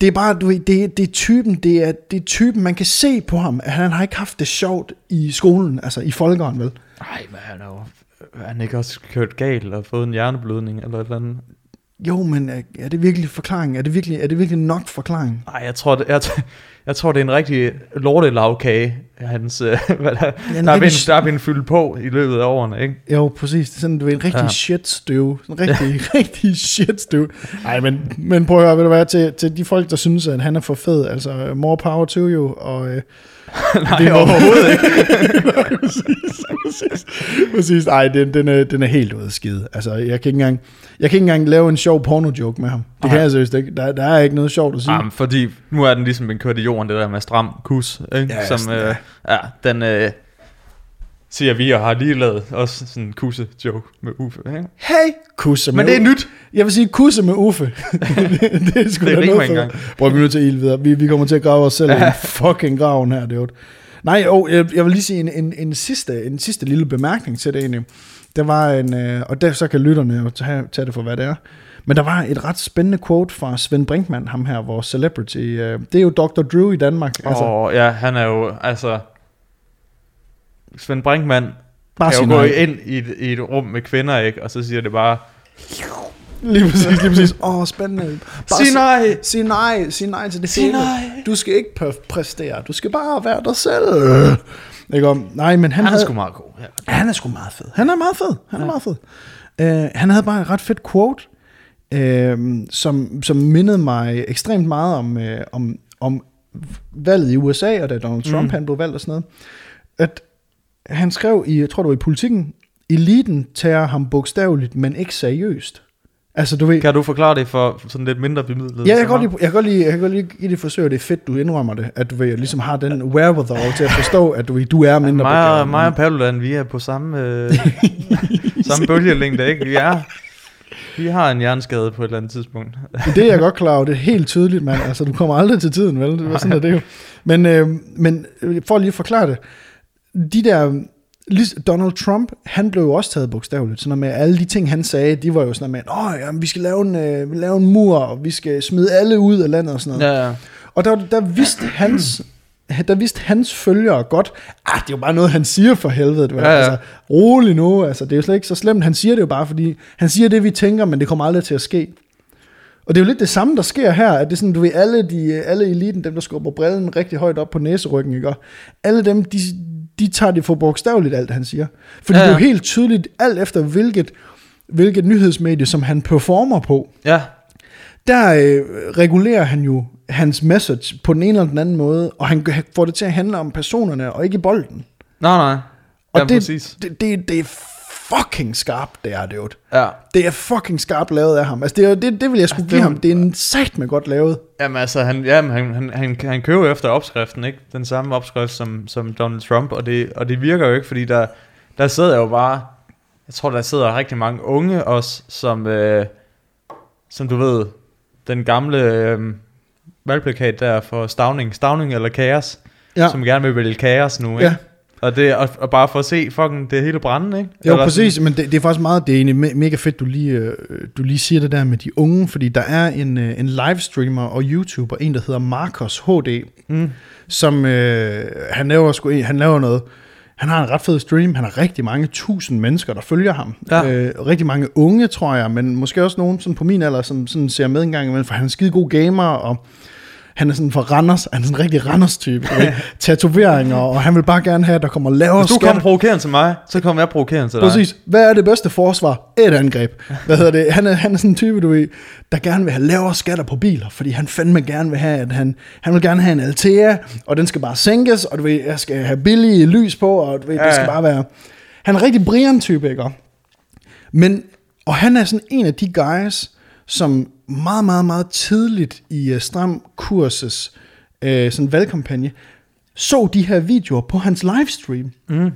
det er bare, du ved, det, det er typen, det er, det er typen, man kan se på ham, at han har ikke haft det sjovt i skolen, altså i folkeren, vel? Nej, men han er jo... Han ikke også kørt galt og fået en hjerneblødning eller et eller andet? Jo, men er, er det virkelig forklaring? Er det virkelig, er det virkelig nok forklaring? Nej, jeg tror, det, jeg, jeg tror, det er en rigtig lortelavkage. Hans, øh, hvad der, en der, er blevet, der er blevet fyldt på i løbet af årene, ikke? Jo, præcis. Det er sådan, du ved, en rigtig ja. Ja. shitstøv. En rigtig, rigtig shitstøv. Nej, men, men prøv at høre, vil du være til, til de folk, der synes, at han er for fed. Altså, more power to you. Og, øh, Nej, Det er- overhovedet ikke. præcis, præcis. præcis. Ej, den, den, er, den er helt ude skide. Altså, jeg kan, ikke engang, jeg kan ikke engang lave en sjov porno-joke med ham. Det kan Nej. jeg seriøst ikke. Der, der er ikke noget sjovt at sige. Jamen, fordi nu er den ligesom blevet kørt i jorden, det der med stram kus, ikke? Ja, Som, øh, ja, den øh, siger vi, og har lige lavet også sådan en kusse-joke med Uffe, ikke? Hey, kusse med Men det er nyt. Jeg vil sige kusse med Uffe. det, det er sgu Det da rimer noget engang. Prøv, vi er nødt til at videre. Vi, vi kommer til at grave os selv i en fucking graven her, det. Nej, og jeg, jeg vil lige sige en, en, en, sidste, en sidste lille bemærkning til det egentlig. Der var en, øh, og der så kan lytterne jo tage, tage det for, hvad det er. Men der var et ret spændende quote fra Svend Brinkmann, ham her, vores celebrity. Øh, det er jo Dr. Drew i Danmark. Altså, Og ja, han er jo, altså... Svend Brinkmann bare kan jo gå ind i et, i et rum med kvinder, ikke? Og så siger det bare, Lige præcis, lige præcis. Åh, oh, spændende. Bare sig nej! Sig nej, sig nej til det Sig hele. nej. Du skal ikke præ- præstere, du skal bare være dig selv. Ikke om? Nej, men han, Han er havde, sgu meget god. Ja. han er sgu meget fed. Han er meget fed. Han er Ja. meget fed. Uh, han havde bare et ret fedt quote, uh, som, som mindede mig ekstremt meget om, uh, om, om valget i USA, og da Donald Trump. Mm. han blev valgt og sådan noget. At han skrev i, jeg tror det var i politikken, eliten tager ham bogstaveligt, men ikke seriøst. Altså du ved, Kan du forklare det for sådan lidt mindre bemidlet? Ja, jeg kan, godt lide, jeg, kan godt lide, jeg kan godt lide give det forsøg, det er fedt, du indrømmer det, at du ved, ligesom har den wherewithal til at forstå, at du, ved, du er mindre mig, og, begavet. mig og Paludan, vi er på samme, øh, samme bølgelængde, ikke? Vi er, vi har en hjerneskade på et eller andet tidspunkt. Det er jeg godt klar over, det er helt tydeligt, mand. Altså, du kommer aldrig til tiden, vel? Det var sådan, er det jo. Men, øh, men øh, for lige at forklare det, de der Donald Trump, han blev jo også taget bogstaveligt. Sådan med, alle de ting, han sagde, de var jo sådan med, åh, jamen, vi skal lave en, øh, lave en mur, og vi skal smide alle ud af landet og sådan noget. Ja, ja. Og der, der vidste hans der vidste hans følgere godt, ah, det er jo bare noget, han siger for helvede. Ja, Ja. Altså, rolig nu, altså, det er jo slet ikke så slemt. Han siger det jo bare, fordi han siger det, vi tænker, men det kommer aldrig til at ske. Og det er jo lidt det samme, der sker her, at det er sådan, du ved, alle, de, alle eliten, dem der skubber brillen rigtig højt op på næseryggen, ikke? Alle dem, de, de tager det for bogstaveligt, alt han siger. Fordi ja, Ja, det er jo helt tydeligt, alt efter hvilket, hvilket nyhedsmedie, som han performer på, Ja, der øh, regulerer han jo hans message på den ene eller den anden måde, og han får det til at handle om personerne, og ikke bolden. nej, nej. Og ja, det, præcis. det, det, det er fucking skarpt, det er det. Ja. Det er fucking skarpt lavet af ham. Altså, det, det, det vil jeg sgu Altså, give ham. Det er en sat med godt lavet. Jamen altså, han, jamen, han, han, han, han kører efter opskriften, ikke? Den samme opskrift som, som Donald Trump, og det, og det virker jo ikke, fordi der, der sidder jo bare, jeg tror, der sidder rigtig mange unge også, som, øh, som du ved, den gamle øh, valgplakat der for Stavning, Stavning eller Kaos, ja. som gerne vil vælge Kaos nu, ikke? ja. Og, det, og, og bare for at se fucking det hele brænde, ikke? Jo, Eller præcis, men det, det er faktisk meget, det er egentlig me- mega fedt, du lige, øh, du lige siger det der med de unge, fordi der er en, øh, en livestreamer og YouTuber, en der hedder Marcos HD, Mm. som øh, han laver sgu, han laver noget, han har en ret fed stream, han har rigtig mange tusind mennesker, der følger ham. Ja. Øh, rigtig mange unge, tror jeg, men måske også nogen sådan på min alder, som sådan ser med en gang imellem, for han er en skide god gamer, og han er sådan fra Randers, han er sådan en rigtig Randers-type, tatoveringer, og han vil bare gerne have, at der kommer lavere Hvis du kommer provokerende til mig, så kommer jeg provokerende til dig. Præcis. Hvad er det bedste forsvar? Et angreb. Hvad hedder det? Han er, han er sådan en type, du ved, der gerne vil have lavere skatter på biler, fordi han fandme gerne vil have, at han, han vil gerne have en Altea, og den skal bare sænkes, og du ved, jeg skal have billige lys på, og du ved, ja, det skal bare være... Han er en rigtig Brian type, ikke? Men, og han er sådan en af de guys, som meget, meget, meget tidligt i uh, Stram Kurses uh, sådan valgkampagne, så de her videoer på hans livestream. Mm.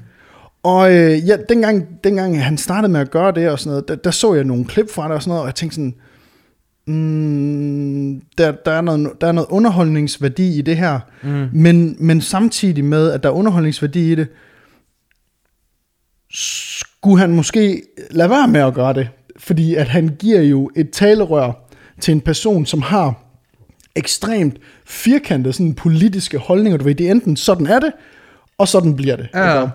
Og øh, ja, dengang, dengang han startede med at gøre det og sådan noget, der, der så jeg nogle klip fra det og sådan noget, og jeg tænkte sådan, mm, der, der, er noget, der er noget underholdningsværdi i det her, Mm. men, men samtidig med, at der er underholdningsværdi i det, skulle han måske lade være med at gøre det, fordi at han giver jo et talerør til en person, som har ekstremt firkantede sådan politiske holdninger, du ved, det er enten sådan er det, og sådan bliver det. Ja. ikke?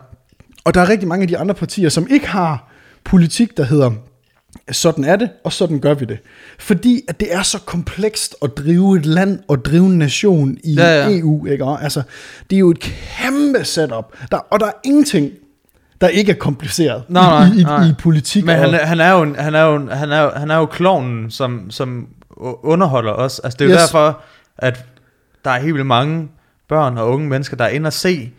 Og der er rigtig mange af de andre partier, som ikke har politik, der hedder, sådan er det, og sådan gør vi det. Fordi at det er så komplekst at drive et land og drive en nation i Ja, ja. EU. Ikke? Og Altså, det er jo et kæmpe setup, der, og der er ingenting, der ikke er kompliceret Nej, nej, i, i, nej. i politik. Men og, han, er- han er jo en- han er jo han er jo, han er jo klovnen som som underholder os. Altså det er jo Yes. derfor at der er helt vildt mange børn og unge mennesker der er inde og se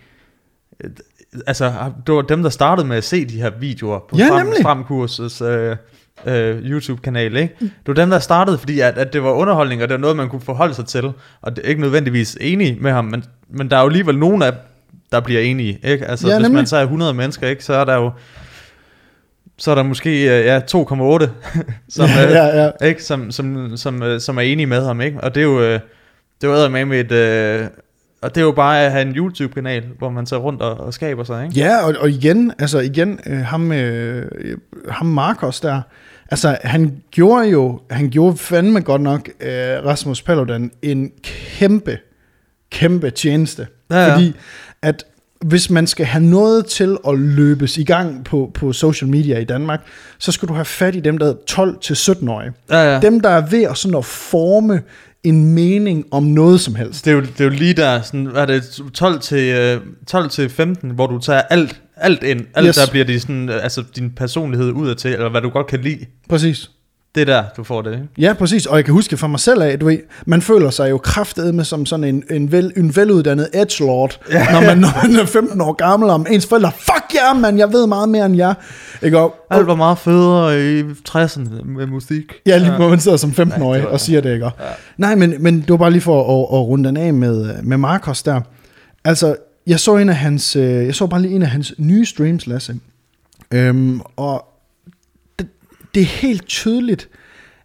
altså det var dem der startede med at se de her videoer på Ja, nemlig. Fremkurses øh, øh, YouTube kanal, ikke? Det var dem der startede fordi at, at det var underholdning og det var noget man kunne forholde sig til og det er ikke nødvendigvis enig med ham, men men der er jo alligevel nogen af der bliver enige, ikke? Altså Ja, hvis nemlig. man så er 100 mennesker, ikke, så er der jo så er der måske øh, ja, 2,8, som, ja, øh, ja, ja. ikke, som, som, som, øh, som er enige med ham. Ikke? Og det er jo, det er jo med med et... Øh, og det er jo bare at have en YouTube-kanal, hvor man tager rundt og, og skaber sig, ikke? Ja, og, og igen, altså igen, øh, ham, øh, ham Marcos der, altså han gjorde jo, han gjorde fandme godt nok øh, Rasmus Paludan en kæmpe, kæmpe tjeneste. Ja, ja. Fordi at hvis man skal have noget til at løbes i gang på, på social media i Danmark, så skal du have fat i dem, der er 12-17-årige. Ja, ja. Dem, der er ved at, sådan at forme en mening om noget som helst. Det er, jo, det er jo lige der, sådan, hvad er det, 12 til, øh, 12 til 15, hvor du tager alt, alt ind. Alt Yes. der bliver det sådan, øh, altså din personlighed ud af til, eller hvad du godt kan lide. Præcis. Det er der, du får det, ikke? Ja, præcis. Og jeg kan huske for mig selv af, du ved, man føler sig jo kraftedeme som sådan en, en, vel, en veluddannet edgelord, ja. når, man, når man er 15 år gammel, om ens forældre, fuck jer, yeah, man, jeg ved meget mere end jer. Ikke? Og, Alt var meget federe i 60'erne med musik. Ja, lige hvor man sidder som 15-årig Ja, og siger det, ikke? Ja. Nej, men, men det var bare lige for at, at runde den af med, med Marcos der. Altså, jeg så en af hans, øh, jeg så bare lige en af hans nye streams, Lasse. Øhm, og det, er helt tydeligt,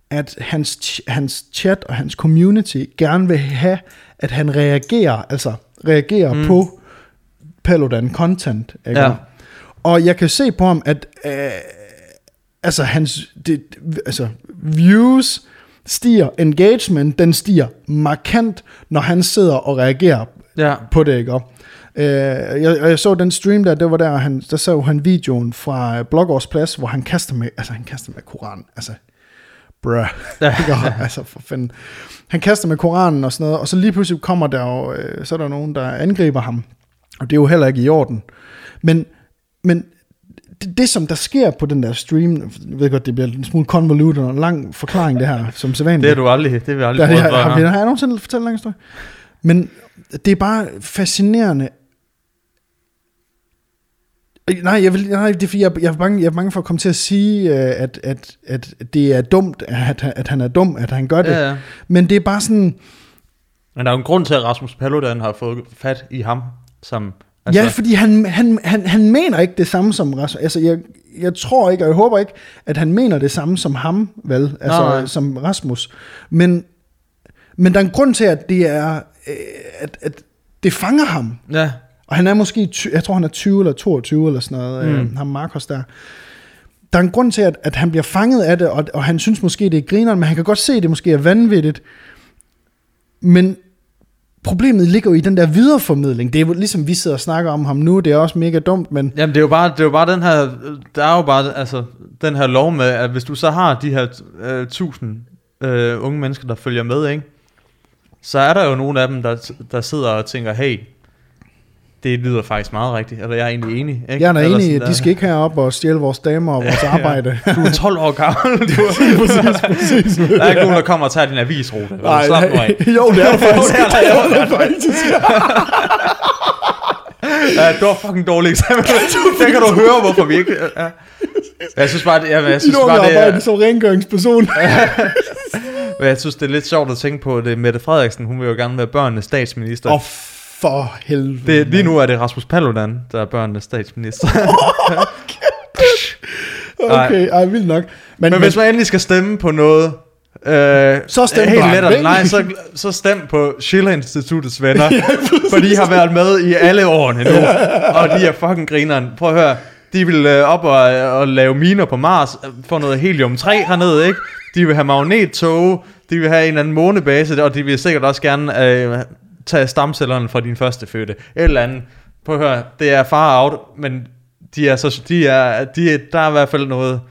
at hans, hans chat og hans community gerne vil have, at han reagerer, altså reagerer mm. på Paludan content. Ikke? Ja. Og jeg kan se på ham, at øh, altså hans det, altså, views stiger, engagement, den stiger markant, når han sidder og reagerer Ja. på det, ikke? Øh, jeg, jeg så den stream der, det var der, han, der så han videoen fra øh, Blågårds Plads, hvor han kaster med, altså han kaster med Koranen, altså, bruh, altså for fanden. Han kaster med Koranen og sådan noget, og så lige pludselig kommer der jo, øh, så er der nogen, der angriber ham, og det er jo heller ikke i orden. Men, men det, det, som der sker på den der stream, jeg ved godt, det bliver en smule convoluted og en lang forklaring det her, som sædvanligt. Det er du aldrig, det har vi aldrig prøvet har, før. har, nå. har jeg nogensinde fortalt en lang historie? Men det er bare fascinerende. Øh, Nej, jeg vil, nej, det er fordi, jeg, jeg, er bange, jeg er bange for at komme til at sige, øh, at, at, at det er dumt, at, at han er dum, at han gør det. Ja, ja. Men det er bare sådan, Men der er jo en grund til, at Rasmus Paludan har fået fat i ham. Som, altså, ja, fordi han, han, han, han mener ikke det samme som Rasmus. Altså, jeg, jeg tror ikke, og jeg håber ikke, at han mener det samme som ham, vel? Altså, Nej, nej. som Rasmus. Men, men der er en grund til, at det er, øh, at, at det fanger ham. Ja, Og han er måske, jeg tror han er 20 eller 22 eller sådan noget, mm. øh, ham Marcos der. Der er en grund til, at, at han bliver fanget af det, og, og han synes måske, det er grineren, men han kan godt se, at det måske er vanvittigt. Men problemet ligger jo i den der videreformidling. Det er jo ligesom, vi sidder og snakker om ham nu, det er også mega dumt, men Jamen det er jo bare, det er jo bare den her, der er jo bare altså, den her lov med, at hvis du så har de her øh, tusind øh, unge mennesker, der følger med, ikke? så er der jo nogle af dem, der, der sidder og tænker, hey, det lyder faktisk meget rigtigt, eller jeg er egentlig enig. Ikke? jeg er da enig, i, at de skal ikke herop og stjæle vores damer og vores arbejde. der. Du er 12 år gammel. Du præcis, præcis. der er ikke nogen, der kommer og tager din avisrute. Nej, Slap nu af. jo, det er der faktisk. Jo, det er der. er faktisk. Ja, det var fucking dårligt eksempel. Der kan du høre, hvorfor vi ikke... Ja. Jeg synes bare, det, jeg, jeg synes bare, det arbejde er, som rengøringsperson. men jeg synes, det er lidt sjovt at tænke på, det er Mette Frederiksen, hun vil jo gerne være børnenes statsminister. Åh, for helvede. Det, lige nu er det Rasmus Paludan, der er børnenes statsminister. Okay, ej, vildt nok. Men, Men hvis man endelig skal stemme på noget, øh, Så stem helt let, nej, så, så stem på Schiller Instituttets venner, for de har været med i alle årene nu, og de er fucking grineren. Prøv at høre, de vil øh, op og, og lave miner på Mars, øh, få noget helium-3 hernede, ikke? De vil have magnettog, de vil have en eller anden månebase, og de vil sikkert også gerne øh, tage stamcellerne fra din første fødte. Et eller andet. Prøv at høre, det er far out, men de er så, de er, de er, der er i hvert fald noget,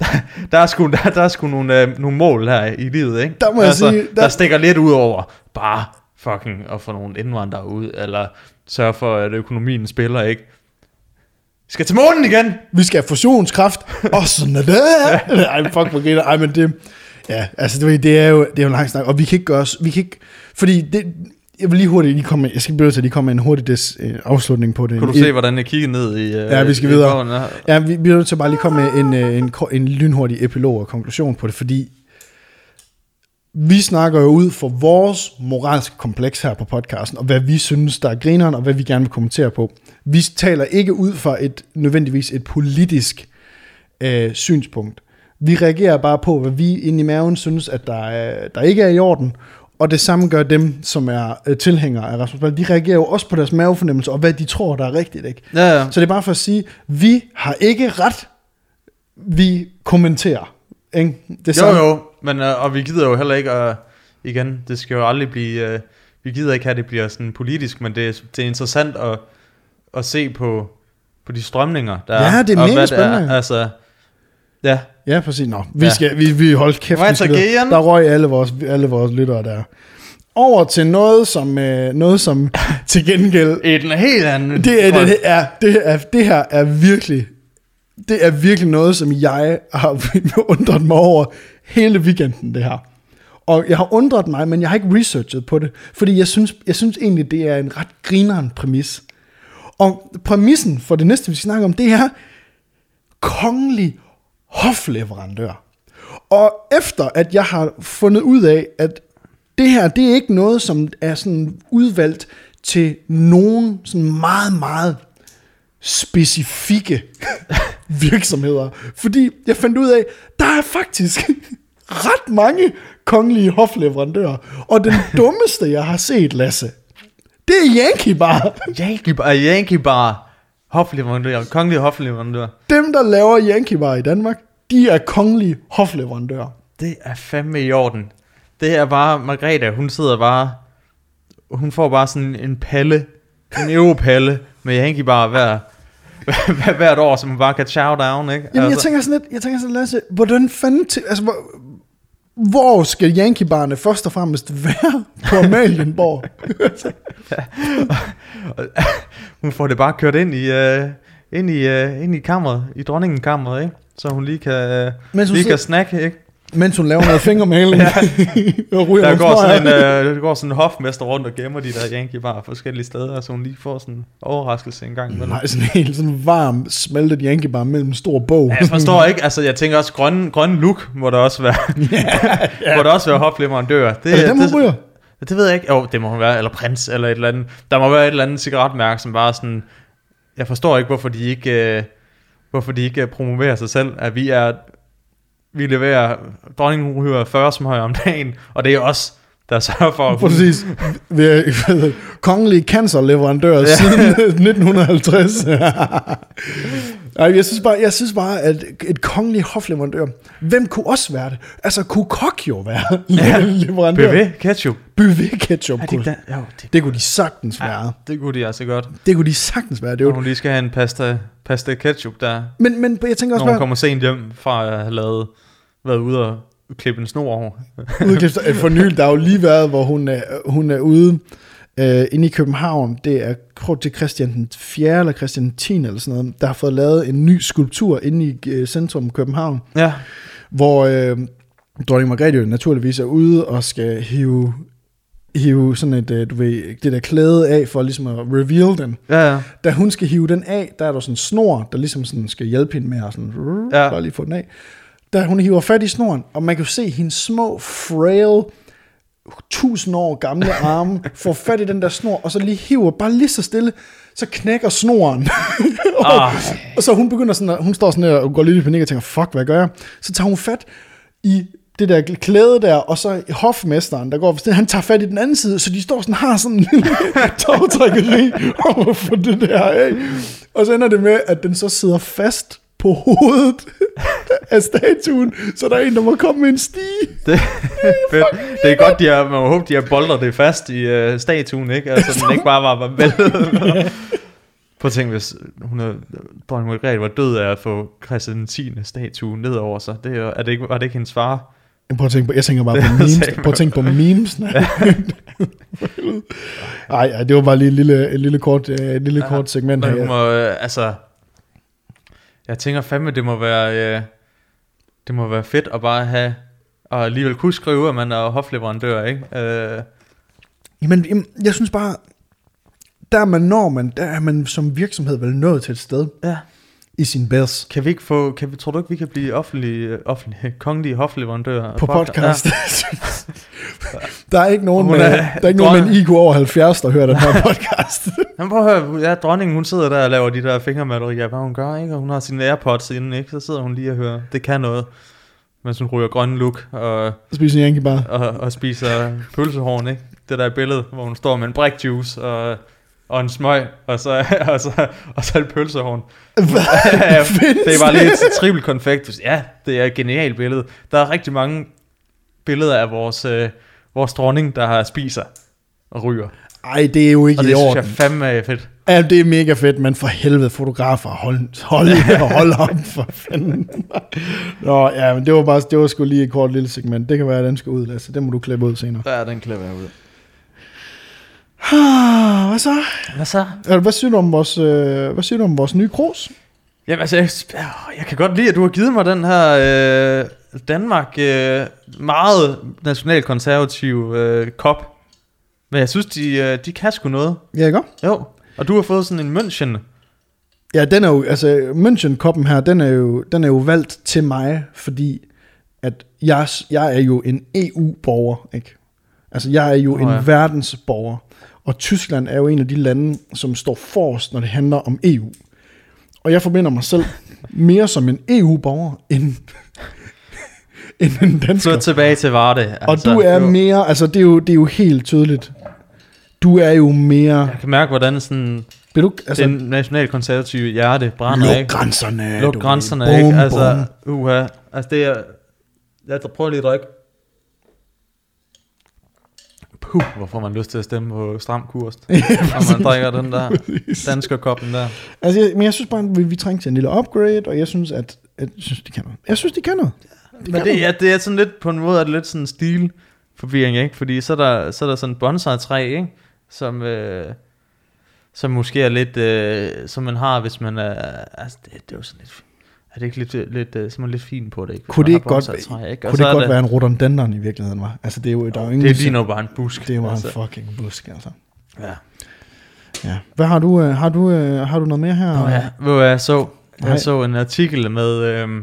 der, der, er sgu, der, der er sgu nogle, øh, nogle mål her i livet, ikke? Der må jeg sige, der... der- der stikker lidt ud over bare fucking at få nogle indvandrere ud, eller sørge for, at økonomien spiller, ikke? Vi skal til månen igen! vi skal have fusionskraft, og sådan er det. Ej, fuck, hvor griner. Ej, men det, ja, altså, det, det er jo, det er jo en lang snak, og vi kan ikke gøre os, vi kan ikke, fordi det, jeg vil lige hurtigt lige komme jeg skal blive til at lige komme med en hurtig des, øh, afslutning på det. Kunne du se, hvordan jeg kiggede ned i... Øh, Ja, vi skal i videre. her? Ja, vi bliver nødt til bare lige komme med en, øh, en, en lynhurtig epilog og konklusion på det, fordi vi snakker jo ud for vores moralske kompleks her på podcasten, og hvad vi synes, der er grineren, og hvad vi gerne vil kommentere på. Vi taler ikke ud fra et nødvendigvis et politisk øh, synspunkt. Vi reagerer bare på, hvad vi inde i maven synes, at der, er, der ikke er i orden, og det samme gør dem, som er øh, tilhængere af Rasmus Paludan. De reagerer jo også på deres mavefornemmelse, og hvad de tror, der er rigtigt. Ikke? Ja, ja. Så det er bare for at sige, vi har ikke ret, vi kommenterer. Ikke? Det Jo, samme- jo, men, øh, og vi gider jo heller ikke at, igen, det skal jo aldrig blive, øh, vi gider ikke at det bliver sådan politisk, men det, er- det er interessant at, at se på, på de strømninger, der Ja, det er mega spændende. Er, altså, ja, Ja, præcis. Nå, vi, Ja. skal, vi, vi holdt kæft. Vi skal? Der røg alle vores, alle vores lyttere der. Over til noget, som, øh, noget, som til gengæld... et helt andet. Det, er, det, er, det, er, det her er virkelig... Det er virkelig noget, som jeg har undret mig over hele weekenden, det her. Og jeg har undret mig, men jeg har ikke researchet på det, fordi jeg synes, jeg synes egentlig, det er en ret grineren præmis. Og præmissen for det næste, vi skal snakke om, det er kongelig hofleverandør. Og efter at jeg har fundet ud af, at det her, det er ikke noget, som er sådan udvalgt til nogen sådan meget, meget specifikke virksomheder. Fordi jeg fandt ud af, der er faktisk ret mange kongelige hofleverandører. Og den dummeste, jeg har set, Lasse, det er Yankee Bar. Yankee Bar, Yankee Bar. Hofleverandør, kongelig hofleverandør. Dem, der laver Yankee Bar i Danmark, de er kongelige hofleverandører. Det er fandme i orden. Det er bare, Margrethe, hun sidder bare, hun får bare sådan en palle, en europalle med Yankee Bar hver, hver, hvert år, som hun bare kan chow down, ikke? Jamen, jeg tænker sådan lidt, jeg tænker sådan, Lasse, hvordan fanden til, altså, hvor, hvor skal Yankee-barne først og fremmest være på Amalienborg? hun får det bare kørt ind i, uh, ind i, uh, ind i kammeret, i dronningen kammeret, ikke? Så hun lige kan, uh, Mens hun lige sidder- kan snakke, ikke? Mens hun laver noget fingermaling og ryger Der går, sådan en, uh, der går sådan en hofmester rundt og gemmer de der Yankee Bar forskellige steder, så hun lige får sådan en overraskelse en gang. Nej, sådan en helt sådan varm, smeltet Yankee Bar mellem en stor bog. Ja, Jeg forstår ikke, altså jeg tænker også, grønne, grønne look må der også være, ja, må der også være hofleverandør. Det, Er det dem, hun ryger? det ved jeg ikke. Jo, det må hun være, eller prins, eller et eller andet. Der må være et eller andet cigaretmærke, som bare sådan, jeg forstår ikke, hvorfor de ikke, øh, hvorfor de ikke promoverer sig selv, at vi er, vi leverer, dronningen hører 40 smøger om dagen, og det er også der sørger for, at Præcis. Vi er kongelige cancerleverandør ja. siden 1950. Ej, jeg synes bare, jeg synes bare, at et kongeligt hofleverandør, hvem kunne også være det? Altså, kunne Kok jo være ja. leverandør? BV ketchup. BV ketchup. Er det der? Jo, det, det kunne de sagtens være. ja, det kunne de altså godt. Det kunne de sagtens være. Det er jo, hun lige skal have en pasta, pasta ketchup der, men, men jeg tænker også når hun bare, kommer sent hjem fra at have lavet, været ude og klippe en snor over. udklip, for nylig, der har jo lige været, hvor hun er, hun er ude øh, inde i København. Det er, det er Christian den 4. eller Christian den 10. eller sådan noget, der har fået lavet en ny skulptur inde i øh, centrum af København, Ja, hvor øh, dronning Margrethe jo naturligvis er ude og skal hive, hive sådan et, øh, du ved, det der klæde af for ligesom at reveal den. ja, ja. Da hun skal hive den af, der er der sådan en snor, der ligesom sådan skal hjælpe hende med at sådan, ja. bare lige få den af. Da hun hiver fat i snoren, og man kan jo se hendes små, frail, tusind år gamle arme, får fat i den der snor, og så lige hiver, bare lige så stille, så knækker snoren. og, Ah. og så hun begynder sådan, at, hun står sådan der og går lidt i panik og tænker, fuck, hvad gør jeg? Så tager hun fat i det der klæde der, og så hofmesteren, der går, han tager fat i den anden side, så de står sådan, har sådan en lille togtrækkeri over for det der af. Og så ender det med, at den så sidder fast på hovedet af statuen, så der er en, der må komme med en stige. Det, fedt. det er godt, de har, man må håbe, de har boldret det fast i uh, statuen, ikke? Altså, den ikke bare var, var væltet. Prøv at tænke, hvis hun er, dronning Margrethe var død af at få Christian 10. statue ned over sig. Det er, er det ikke, var det ikke hendes far? Prøv at tænke på, jeg tænker bare Det på memes. Prøv at tænke på memes. Ej, ej, det var bare lige et lille, et lille kort, øh, et lille Ja, kort segment Men her. må, øh, altså... Jeg tænker fandme, det må være... Øh, det må være fedt at bare have... Og alligevel kunne skrive, at man er hofleverandør, ikke? Øh, Jamen, jamen, jeg synes bare, der man når man, der er man som virksomhed vel nået til et sted ja. I sin bærs Kan vi ikke få... Kan vi, tror du ikke, vi kan blive offentlige, offentlige kongelige hofleverandører? på podcast. Ja. der er ikke nogen, med, er- der er ikke nogen med en IQ over 70, der hører den her podcast. Men prøv at høre, ja, dronningen, hun sidder der og laver de der fingermalerier, hvad hun gør, ikke? Og hun har sine Airpods inde, ikke? Så sidder hun lige og hører, det kan noget. Mens hun ryger grønne look og, Spis en bare. og, og spiser pølsehorn, ikke? Det der billede, hvor hun står med en brækjuice og, og en smøg, og så, og så, og så et pølsehorn. Det er bare lige et triple konfekt. Ja, det er et genialt billede. Der er rigtig mange billeder af vores, øh, vores dronning, der har spiser og ryger. Ej, det er jo ikke Og i det synes orden. jeg fandme er fedt. Ja, det er mega fedt, men for helvede, fotografer, hold, hold, hold op for fanden. Nå, ja, men det var bare, det var sgu lige et kort lille segment. Det kan være, at den skal ud, Lasse. Det må du klippe ud senere. Ja, den klæder jeg ud. Hvad så? Hvad så? Eller, Hvad siger du om vores, øh, hvad siger du om vores nye krus? Jamen altså, jeg, jeg kan godt lide, at du har givet mig den her øh, Danmark øh, meget nationalkonservativ øh, kop. Men jeg synes, de, øh, de kan sgu noget. Ja, ikke? Jo. Og du har fået sådan en München. Ja, den er jo, altså München-koppen her, den er, jo, den er jo valgt til mig, fordi at jeg, jeg er jo en EU-borger, ikke? Altså, jeg er jo en ja. verdensborger, og Tyskland er jo en af de lande, som står forrest, når det handler om EU. Og jeg forbinder mig selv mere som en EU-borger, end, end en dansker. Flyt tilbage til Varde. Altså, og du er mere, altså det er, jo, det er jo helt tydeligt, du er jo mere, Jeg kan mærke, hvordan sådan Vil du, Altså, det nationalkonservative hjerte brænder, luk ikke? grænserne. Luk du ved. grænserne, ikke? Altså, uha. Altså, det er... Jeg prøver lige at drikke. Puh, hvor får man lyst til at stemme på stram kurs, når man drikker den der danskerkoppen der. Altså, jeg, men jeg synes bare, at vi, trænger til en lille upgrade, og jeg synes, at, jeg synes, de kan noget. Jeg synes, de kan noget. De Men kan det, noget. ja, det er sådan lidt, på en måde er det lidt sådan en stil forvirring, ikke? Fordi så er der, så er der sådan et bonsai-træ, ikke? Som, øh, som måske er lidt, øh, som man har, hvis man er, altså det, det er jo sådan lidt, er det ikke lidt, lidt, øh, man lidt fin på det, ikke? Kunne det ikke godt, bonsai-træ, ikke? Kunne det godt være en rhododendron i virkeligheden, var? Altså, det er jo, der er jo ingen... Det ligner jo bare en busk. Det er jo bare altså. en fucking busk, altså. Ja. Ja. Hvad har du, øh, har du, øh, har du noget mere her? Nå ja, hvor jeg så, Nej. jeg så en artikel med øhm,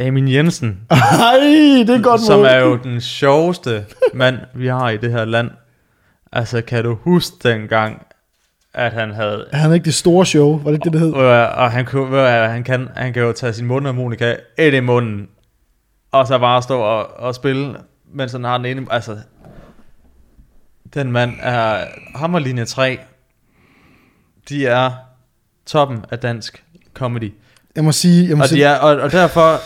Amin Jensen, Ej, det er godt som måde. er jo den sjoveste mand, vi har i det her land. Altså, kan du huske dengang, at han havde... Han ikke det store show? Var det ikke det, det hed? Og, og han, kunne, han, kan, han kan jo tage sin mundharmonika ind i munden, og så bare stå og, og spille, mens han har den ene... Altså, den mand er... Ham og linje 3, de er toppen af dansk comedy. Jeg må sige... Jeg må Og, sige er, og, og derfor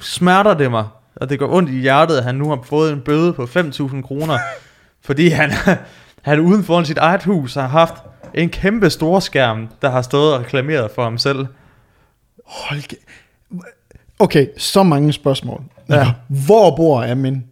smerter det mig, og det går ondt i hjertet, at han nu har fået en bøde på 5.000 kroner, fordi han, han uden foran sit eget hus har haft en kæmpe storskærm, der har stået og reklameret for ham selv. Hold Okay, så mange spørgsmål. Ja. Hvor bor Amin?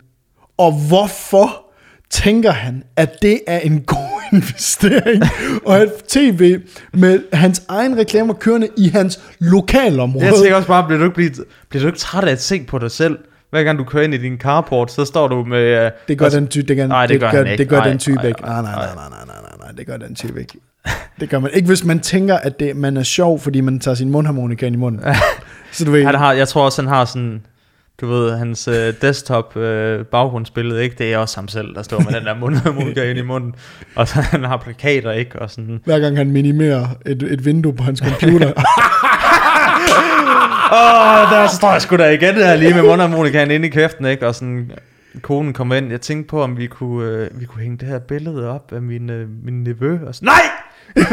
Og hvorfor tænker han, at det er en god investering og have tv med hans egen reklamer kørende i hans lokalområde? Jeg tænker også bare, bliver du ikke, bliver, bliver du ikke træt af at se på dig selv? Hver gang du kører ind i din carport, så står du med... Uh, det gør altså, den type, det gør, Nej, det gør han ikke. Det gør Nej, den type nej, ikke. nej, Nej, nej, nej. nej, nej, nej, nej, nej, det gør den type ikke. Det gør man ikke, hvis man tænker, at det, man er sjov, fordi man tager sin mundharmonika ind i munden. Så du ved, han har, jeg tror også, han har sådan... Du ved, hans øh, desktop øh, baggrundsbillede, ikke? Det er også ham selv, der står med den der mundharmonika ind i munden. Og så han har plakater, ikke? Og sådan... hver gang han minimerer et, et vindue på hans computer, Åh, der står jeg sgu da igen der lige med mundharmonikaen inde i kæften, ikke? Og sådan, konen kom ind. Jeg tænkte på, om vi kunne, øh, vi kunne hænge det her billede op af min, øh, min nevø. Og sådan, Nej!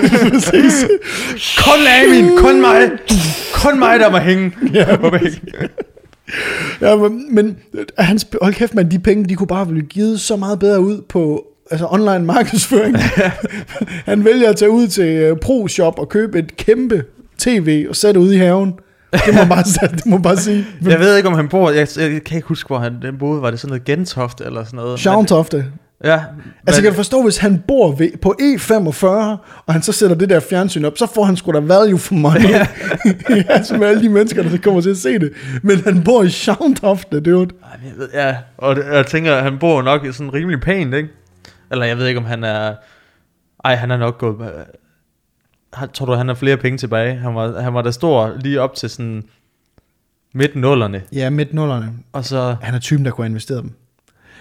Kun Amin, kun mig. Kun mig, der må hænge væggen. Ja, men, men hans, hold kæft, man, de penge, de kunne bare blive givet så meget bedre ud på altså online markedsføring. Han vælger at tage ud til uh, Pro Shop og købe et kæmpe tv og sætte ud i haven. Det må bare, det må bare sige. Jeg ved ikke, om han bor... Jeg, jeg kan ikke huske, hvor han den boede. Var det sådan noget Gentoft eller sådan noget? Shavntofte. Ja. Altså, men- kan du forstå, hvis han bor ved, på E45, og han så sætter det der fjernsyn op, så får han sgu da value for money. ja, som alle de mennesker, der så kommer til at se det. Men han bor i Shavntofte, dude. Ja, og jeg tænker, at han bor nok i sådan rimelig pænt, ikke? Eller jeg ved ikke, om han er... Ej, han er nok gået... Tror du, han har flere penge tilbage? Han var, han var da stor lige op til sådan midt nullerne. Ja, midt nullerne. Og så... Han er typen, der kunne have investeret dem.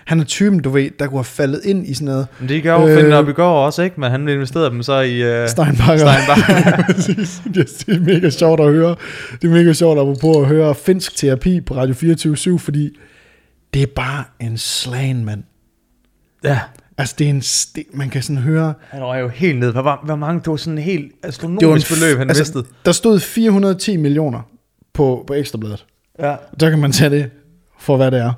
Han er typen, du ved, der kunne have faldet ind i sådan noget Men det gør jo Øh. øh, op i går også, ikke? Men han investerede dem så i... Uh, Steinbacher. Steinbacher. Præcis. det er mega sjovt at høre. Det er mega sjovt at på at høre finsk terapi på Radio 24 fordi det er bare en slagen, mand. ja. Altså, det er en, det, man kan sådan høre... Han var jo helt ned. Hvor, hvor, mange... Det var sådan en helt Det var en, astronomisk beløb, han altså, mistede. Der stod 410 millioner på, på Ekstrabladet. Ja. Så kan man tage det for, hvad det er.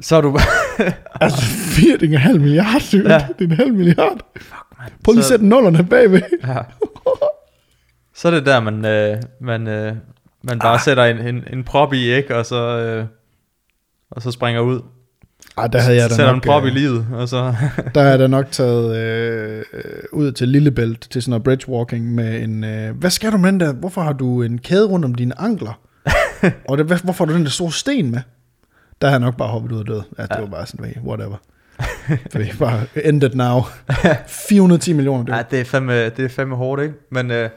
Så er du... Altså, 4, det er en halv milliard, dude. Ja. Det er en halv milliard. man. Prøv lige at sætte nullerne bagved. Ja. Så er det der, man, øh, man, øh, man bare ah. sætter en, en, en prop i, ikke? Og så, øh, og så springer ud. Ej, der havde jeg da Sætter nok, en prop i øh, livet, og så... Der er der nok taget øh, ud til Lillebælt til sådan noget bridgewalking med en... Øh, hvad skal du med den der? Hvorfor har du en kæde rundt om dine ankler? og det, hvad, hvorfor har du den der store sten med? Der har jeg nok bare hoppet ud og død. Ja, det Ja. var bare sådan, whatever. det er bare end it now. 410 millioner, det Ja, det er fandme, det er fandme hårdt, ikke? Men øh,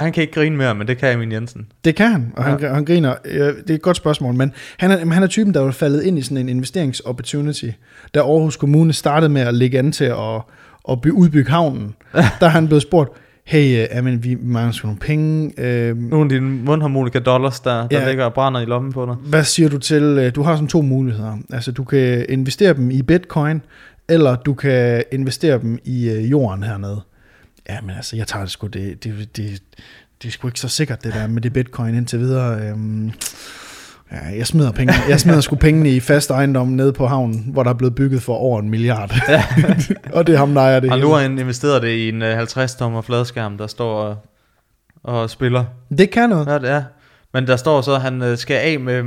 han kan ikke grine mere, men det kan Emil Jensen. Det kan han, og han, han griner. Øh, Det er et godt spørgsmål, men han er, han er typen, der er faldet ind i sådan en investeringsopportunity, da Aarhus Kommune startede med at lægge an til at, at by- udbygge havnen. der er han blevet spurgt, hey, uh, amen, vi mangler sgu nogle penge. Uh, Nogle af dine mundharmonika dollars, der, der Ja. ja. ligger og brænder i lommen på dig. hvad siger du til, uh, du har sådan to muligheder. Altså, du kan investere dem i bitcoin, eller du kan investere dem i øh, jorden hernede. Ja, men altså, jeg tager det sgu, det, det, det, det er sgu ikke så sikkert, det der med det bitcoin indtil videre. Øhm, ja, jeg smider, penge, jeg smider sgu pengene i fast ejendom nede på havnen, hvor der er blevet bygget for over en milliard. Ja. og det er ham, der ejer det Og nu har han investeret det i en øh, 50-tommer fladskærm, der står og, og spiller. Det kan noget. Ja, det er. Men der står så, at han øh, skal af med,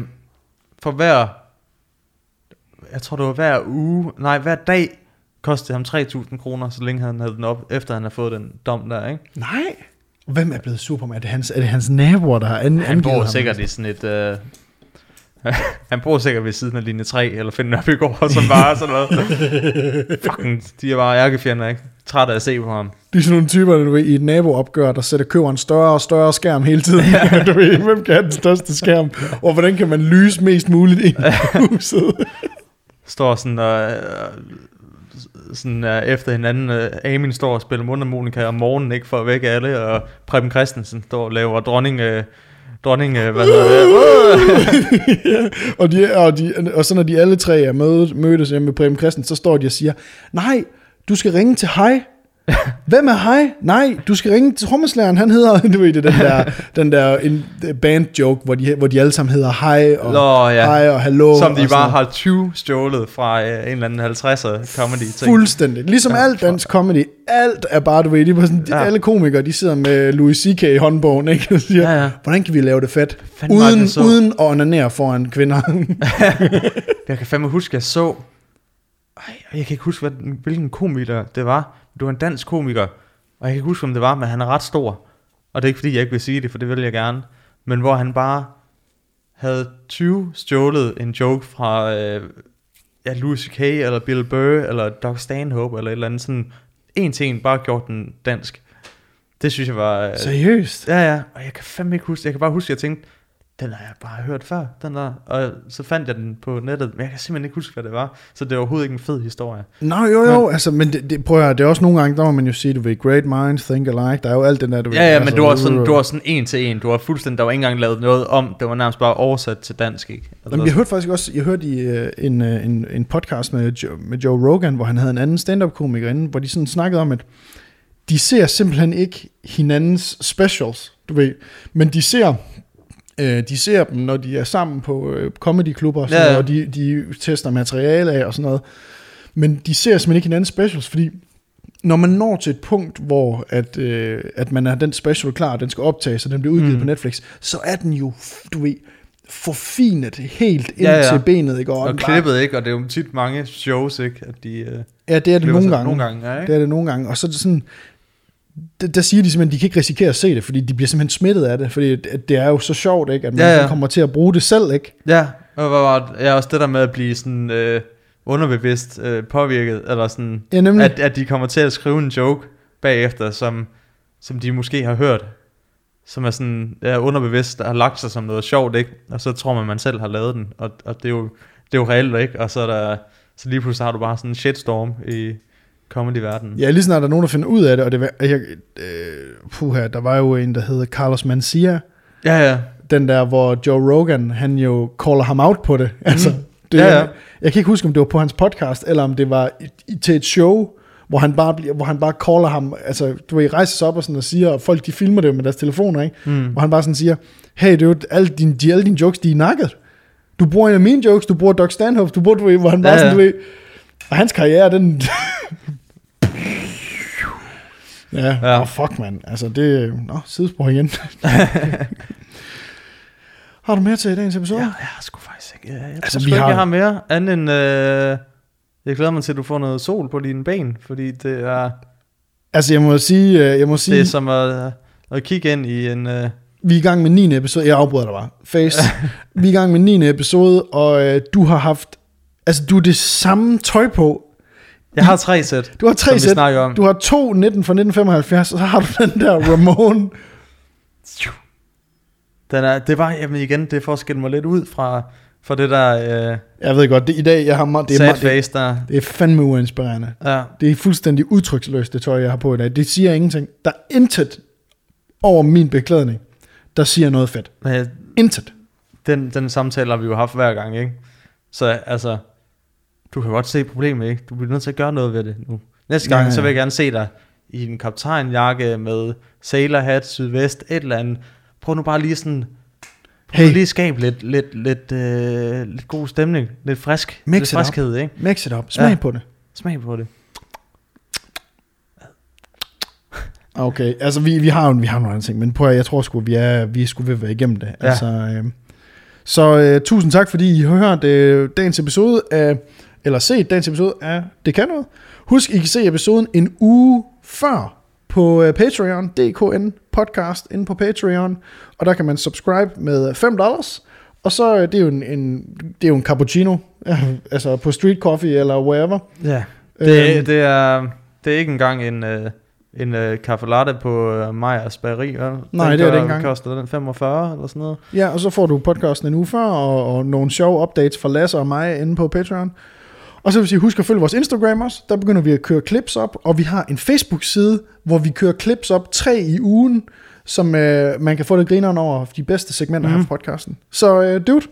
for hver, jeg tror det var hver uge, nej hver dag, kostede ham 3.000 kroner, så længe han havde den op, efter han har fået den dom der, ikke? Nej. Hvem er blevet Superman? Er det hans, er det hans naboer, der har an, Han bor ham? sikkert i sådan et... Øh, han bor sikkert ved siden af linje 3, eller Finn Nørbegaard, som bare sådan noget. Fucking, de er bare ærkefjender, ikke? Træt af at se på ham. De er sådan nogle typer, du ved, i et naboopgør, der sætter køber en større og større skærm hele tiden. du ved, hvem kan have den største skærm? Og hvordan kan man lyse mest muligt ind i huset? Står sådan og... Øh, sådan uh, efter hinanden, uh, Amin står og spiller mundharmonika om morgenen, ikke for at vække alle, og Preben Christensen står og laver dronning, uh, dronning, øh, hvad hedder det? ja, og, de, og, de, og så når de alle tre er med, mødes hjemme med Preben Christen, så står de og siger, nej, du skal ringe til Hej. Hvem er Hej? Nej, du skal ringe til trommeslageren, han hedder, du ved det, den der, den der en band joke, hvor de, hvor de alle sammen hedder Hej og Nå, ja. Hej og Hallo. Som de bare har 20 stjålet fra uh, en eller anden 50'er comedy ting. Fuldstændig. Ligesom ja, alt dansk comedy. Alt er bare, du ved, de sådan, ja. Ja. alle komikere, de sidder med Louis C.K. i håndbogen, ikke? Og siger, Ja, ja. hvordan kan vi lave det fedt? Fandme var Uden, det så. uden at onanere foran kvinder. Jeg kan fandme huske, jeg så... Ej, jeg kan ikke huske, hvad, hvilken komiker det var. Det var en dansk komiker. Og jeg kan ikke huske, om det var, men han er ret stor. Og det er ikke, fordi jeg ikke vil sige det, for det vil jeg gerne. Men hvor han bare havde 20 stjålet en joke fra øh, ja, Louis C.K. eller Bill Burr eller Doc Stanhope eller et eller andet sådan en til en bare gjort den dansk. Det synes jeg var... Øh, Seriøst? Ja, ja, og jeg kan fandme ikke huske, jeg kan bare huske, at jeg tænkte, den har jeg bare hørt før, den der, og så fandt jeg den på nettet, men jeg kan simpelthen ikke huske, hvad det var, så det er overhovedet ikke en fed historie. Nå, jo, jo, altså, men det, det, prøv at høre, det er også nogle gange, der må man jo sige, du ved, great minds think alike, der er jo alt den der, du ved. Ja, ja, men altså, du var sådan, du var sådan en til en, du var fuldstændig, der var ikke engang lavet noget om, det var nærmest bare oversat til dansk, ikke? Altså, Jamen, jeg hørte faktisk også, jeg hørte i øh, en, øh, en, en podcast med Joe, med Joe Rogan, hvor han havde en anden stand-up-komiker inde, hvor de sådan snakkede om, at de ser simpelthen ikke hinandens specials, du ved, men de ser, øh, de ser dem, når de er sammen på øh, comedyklubber, og, sådan Ja, ja. og de, de tester materiale af og sådan noget, men de ser simpelthen ikke hinandens specials, fordi når man når til et punkt, hvor at, øh, at man er den special klar, den skal optages, og den bliver udgivet Mm. på Netflix, så er den jo, du ved, forfinet helt ind Ja, ja, til benet, ikke? og bare- klippet, ikke? Og det er jo tit mange shows, ikke? At de, øh, Ja, det er det nogle gange. Nogle gange, ja, ikke? Det er det nogle gange. Og så er det sådan, der, der siger de simpelthen, de kan ikke risikere at se det, fordi de bliver simpelthen smittet af det, fordi det, er jo så sjovt, ikke? At man Ja, ja, kommer til at bruge det selv, ikke? Ja, og ja, også det der med at blive sådan øh, underbevidst øh, påvirket, eller sådan, Ja, nemlig. at, at de kommer til at skrive en joke bagefter, som, som de måske har hørt, som er sådan ja, underbevidst, der har lagt sig som noget sjovt, ikke? Og så tror man, man selv har lavet den, og, og det, er jo, det er jo reelt, ikke? Og så, er der, så lige pludselig har du bare sådan en shitstorm i comedy-verdenen. Ja, lige snart der er nogen, der finder ud af det, og det var, jeg, øh, puha, der var jo en, der hedder Carlos Mencia, Ja, ja. den der, hvor Joe Rogan, han jo caller ham out på det. Altså, det Ja, ja. Jeg kan ikke huske, om det var på hans podcast, eller om det var i, til et show, hvor han bare, bliver, hvor han bare caller ham, altså du ved, rejser sig op og, sådan og siger, og folk de filmer det jo med deres telefoner, ikke? Mm. Hvor han bare sådan siger, hey, det er jo alle dine, de, alle dine jokes, de er nakket. Du bruger en af mine jokes, du bruger Doc Stanhope, du bruger, du ved, hvor han bare ja, sådan, ja. du ved, og hans karriere, den... ja, Ja. Oh, fuck, mand. Altså, det... Nå, sidespor igen. Har du mere til dagens episode? Ja, jeg har sgu faktisk ikke. Jeg, jeg Altså, tror vi ikke, har- jeg har mere, andet end... Øh, jeg glæder mig til, at du får noget sol på dine ben, fordi det er, Altså, jeg må sige, øh, jeg må sige det er som at, at kigge ind i en... Øh, vi er i gang med 9. episode. Jeg afbryder dig bare. Face. vi er i gang med 9. episode, og øh, du har haft... Altså, du har det samme tøj på. Jeg har tre sæt, Du har som tre vi sæt. snakker om. Du har to 19 fra 1975, og så har du den der Ramon. Den er, det var, jamen igen, det for at skille mig lidt ud fra, fra det der øh, Jeg ved godt, det, i dag, jeg har meget, det, er sad meget, det, face der. det er fandme uinspirerende. Ja, Det er fuldstændig udtryksløst, det tøj, jeg har på i dag. Det siger ingenting. Der er intet over min beklædning, der siger noget fedt. men Intet. den, den samtale har vi jo haft hver gang, ikke? Så altså, du kan godt se problemet, ikke? Du bliver nødt til at gøre noget ved det nu. Næste gang, Ja, ja, så vil jeg gerne se dig i en kaptajnjakke med sailor hat, sydvest, et eller andet. Prøv nu bare lige sådan... Prøv Hey. lige skabe lidt, lidt, lidt, øh, lidt god stemning, lidt frisk, Mix lidt it up. friskhed, ikke? Mix it up. Smag Ja. på det. Smag på det. Okay, altså vi, vi har jo vi har nogle andre ting, men prøv at, jeg tror sgu, vi er, vi er sgu ved at være igennem det. Ja. Altså, øh, så øh, tusind tak, fordi I har hørt øh, dagens episode af, eller set dagens episode af Det Kan Noget. Husk, I kan se episoden en uge før på øh, Patreon.dkn podcast inde på Patreon, og der kan man subscribe med 5 dollars, og så øh, det er jo en, en, det er jo en cappuccino, altså på street coffee eller wherever. Ja, det, Øhm. det, er, det er ikke engang en, øh, en øh, kaffe latte på øh, Majers Bageri. vel? Nej, den det er det ikke engang. koster den 45 eller sådan noget. Ja, og så får du podcasten en uge før, og, og nogle sjove updates fra Lasse og mig inde på Patreon. Og så vil sige, husk at følge vores Instagram også. Der begynder vi at køre clips op, og vi har en Facebook-side, hvor vi kører clips op tre i ugen, som øh, man kan få lidt grineren over de bedste segmenter mm. Mhm. her på podcasten. Så øh, dude,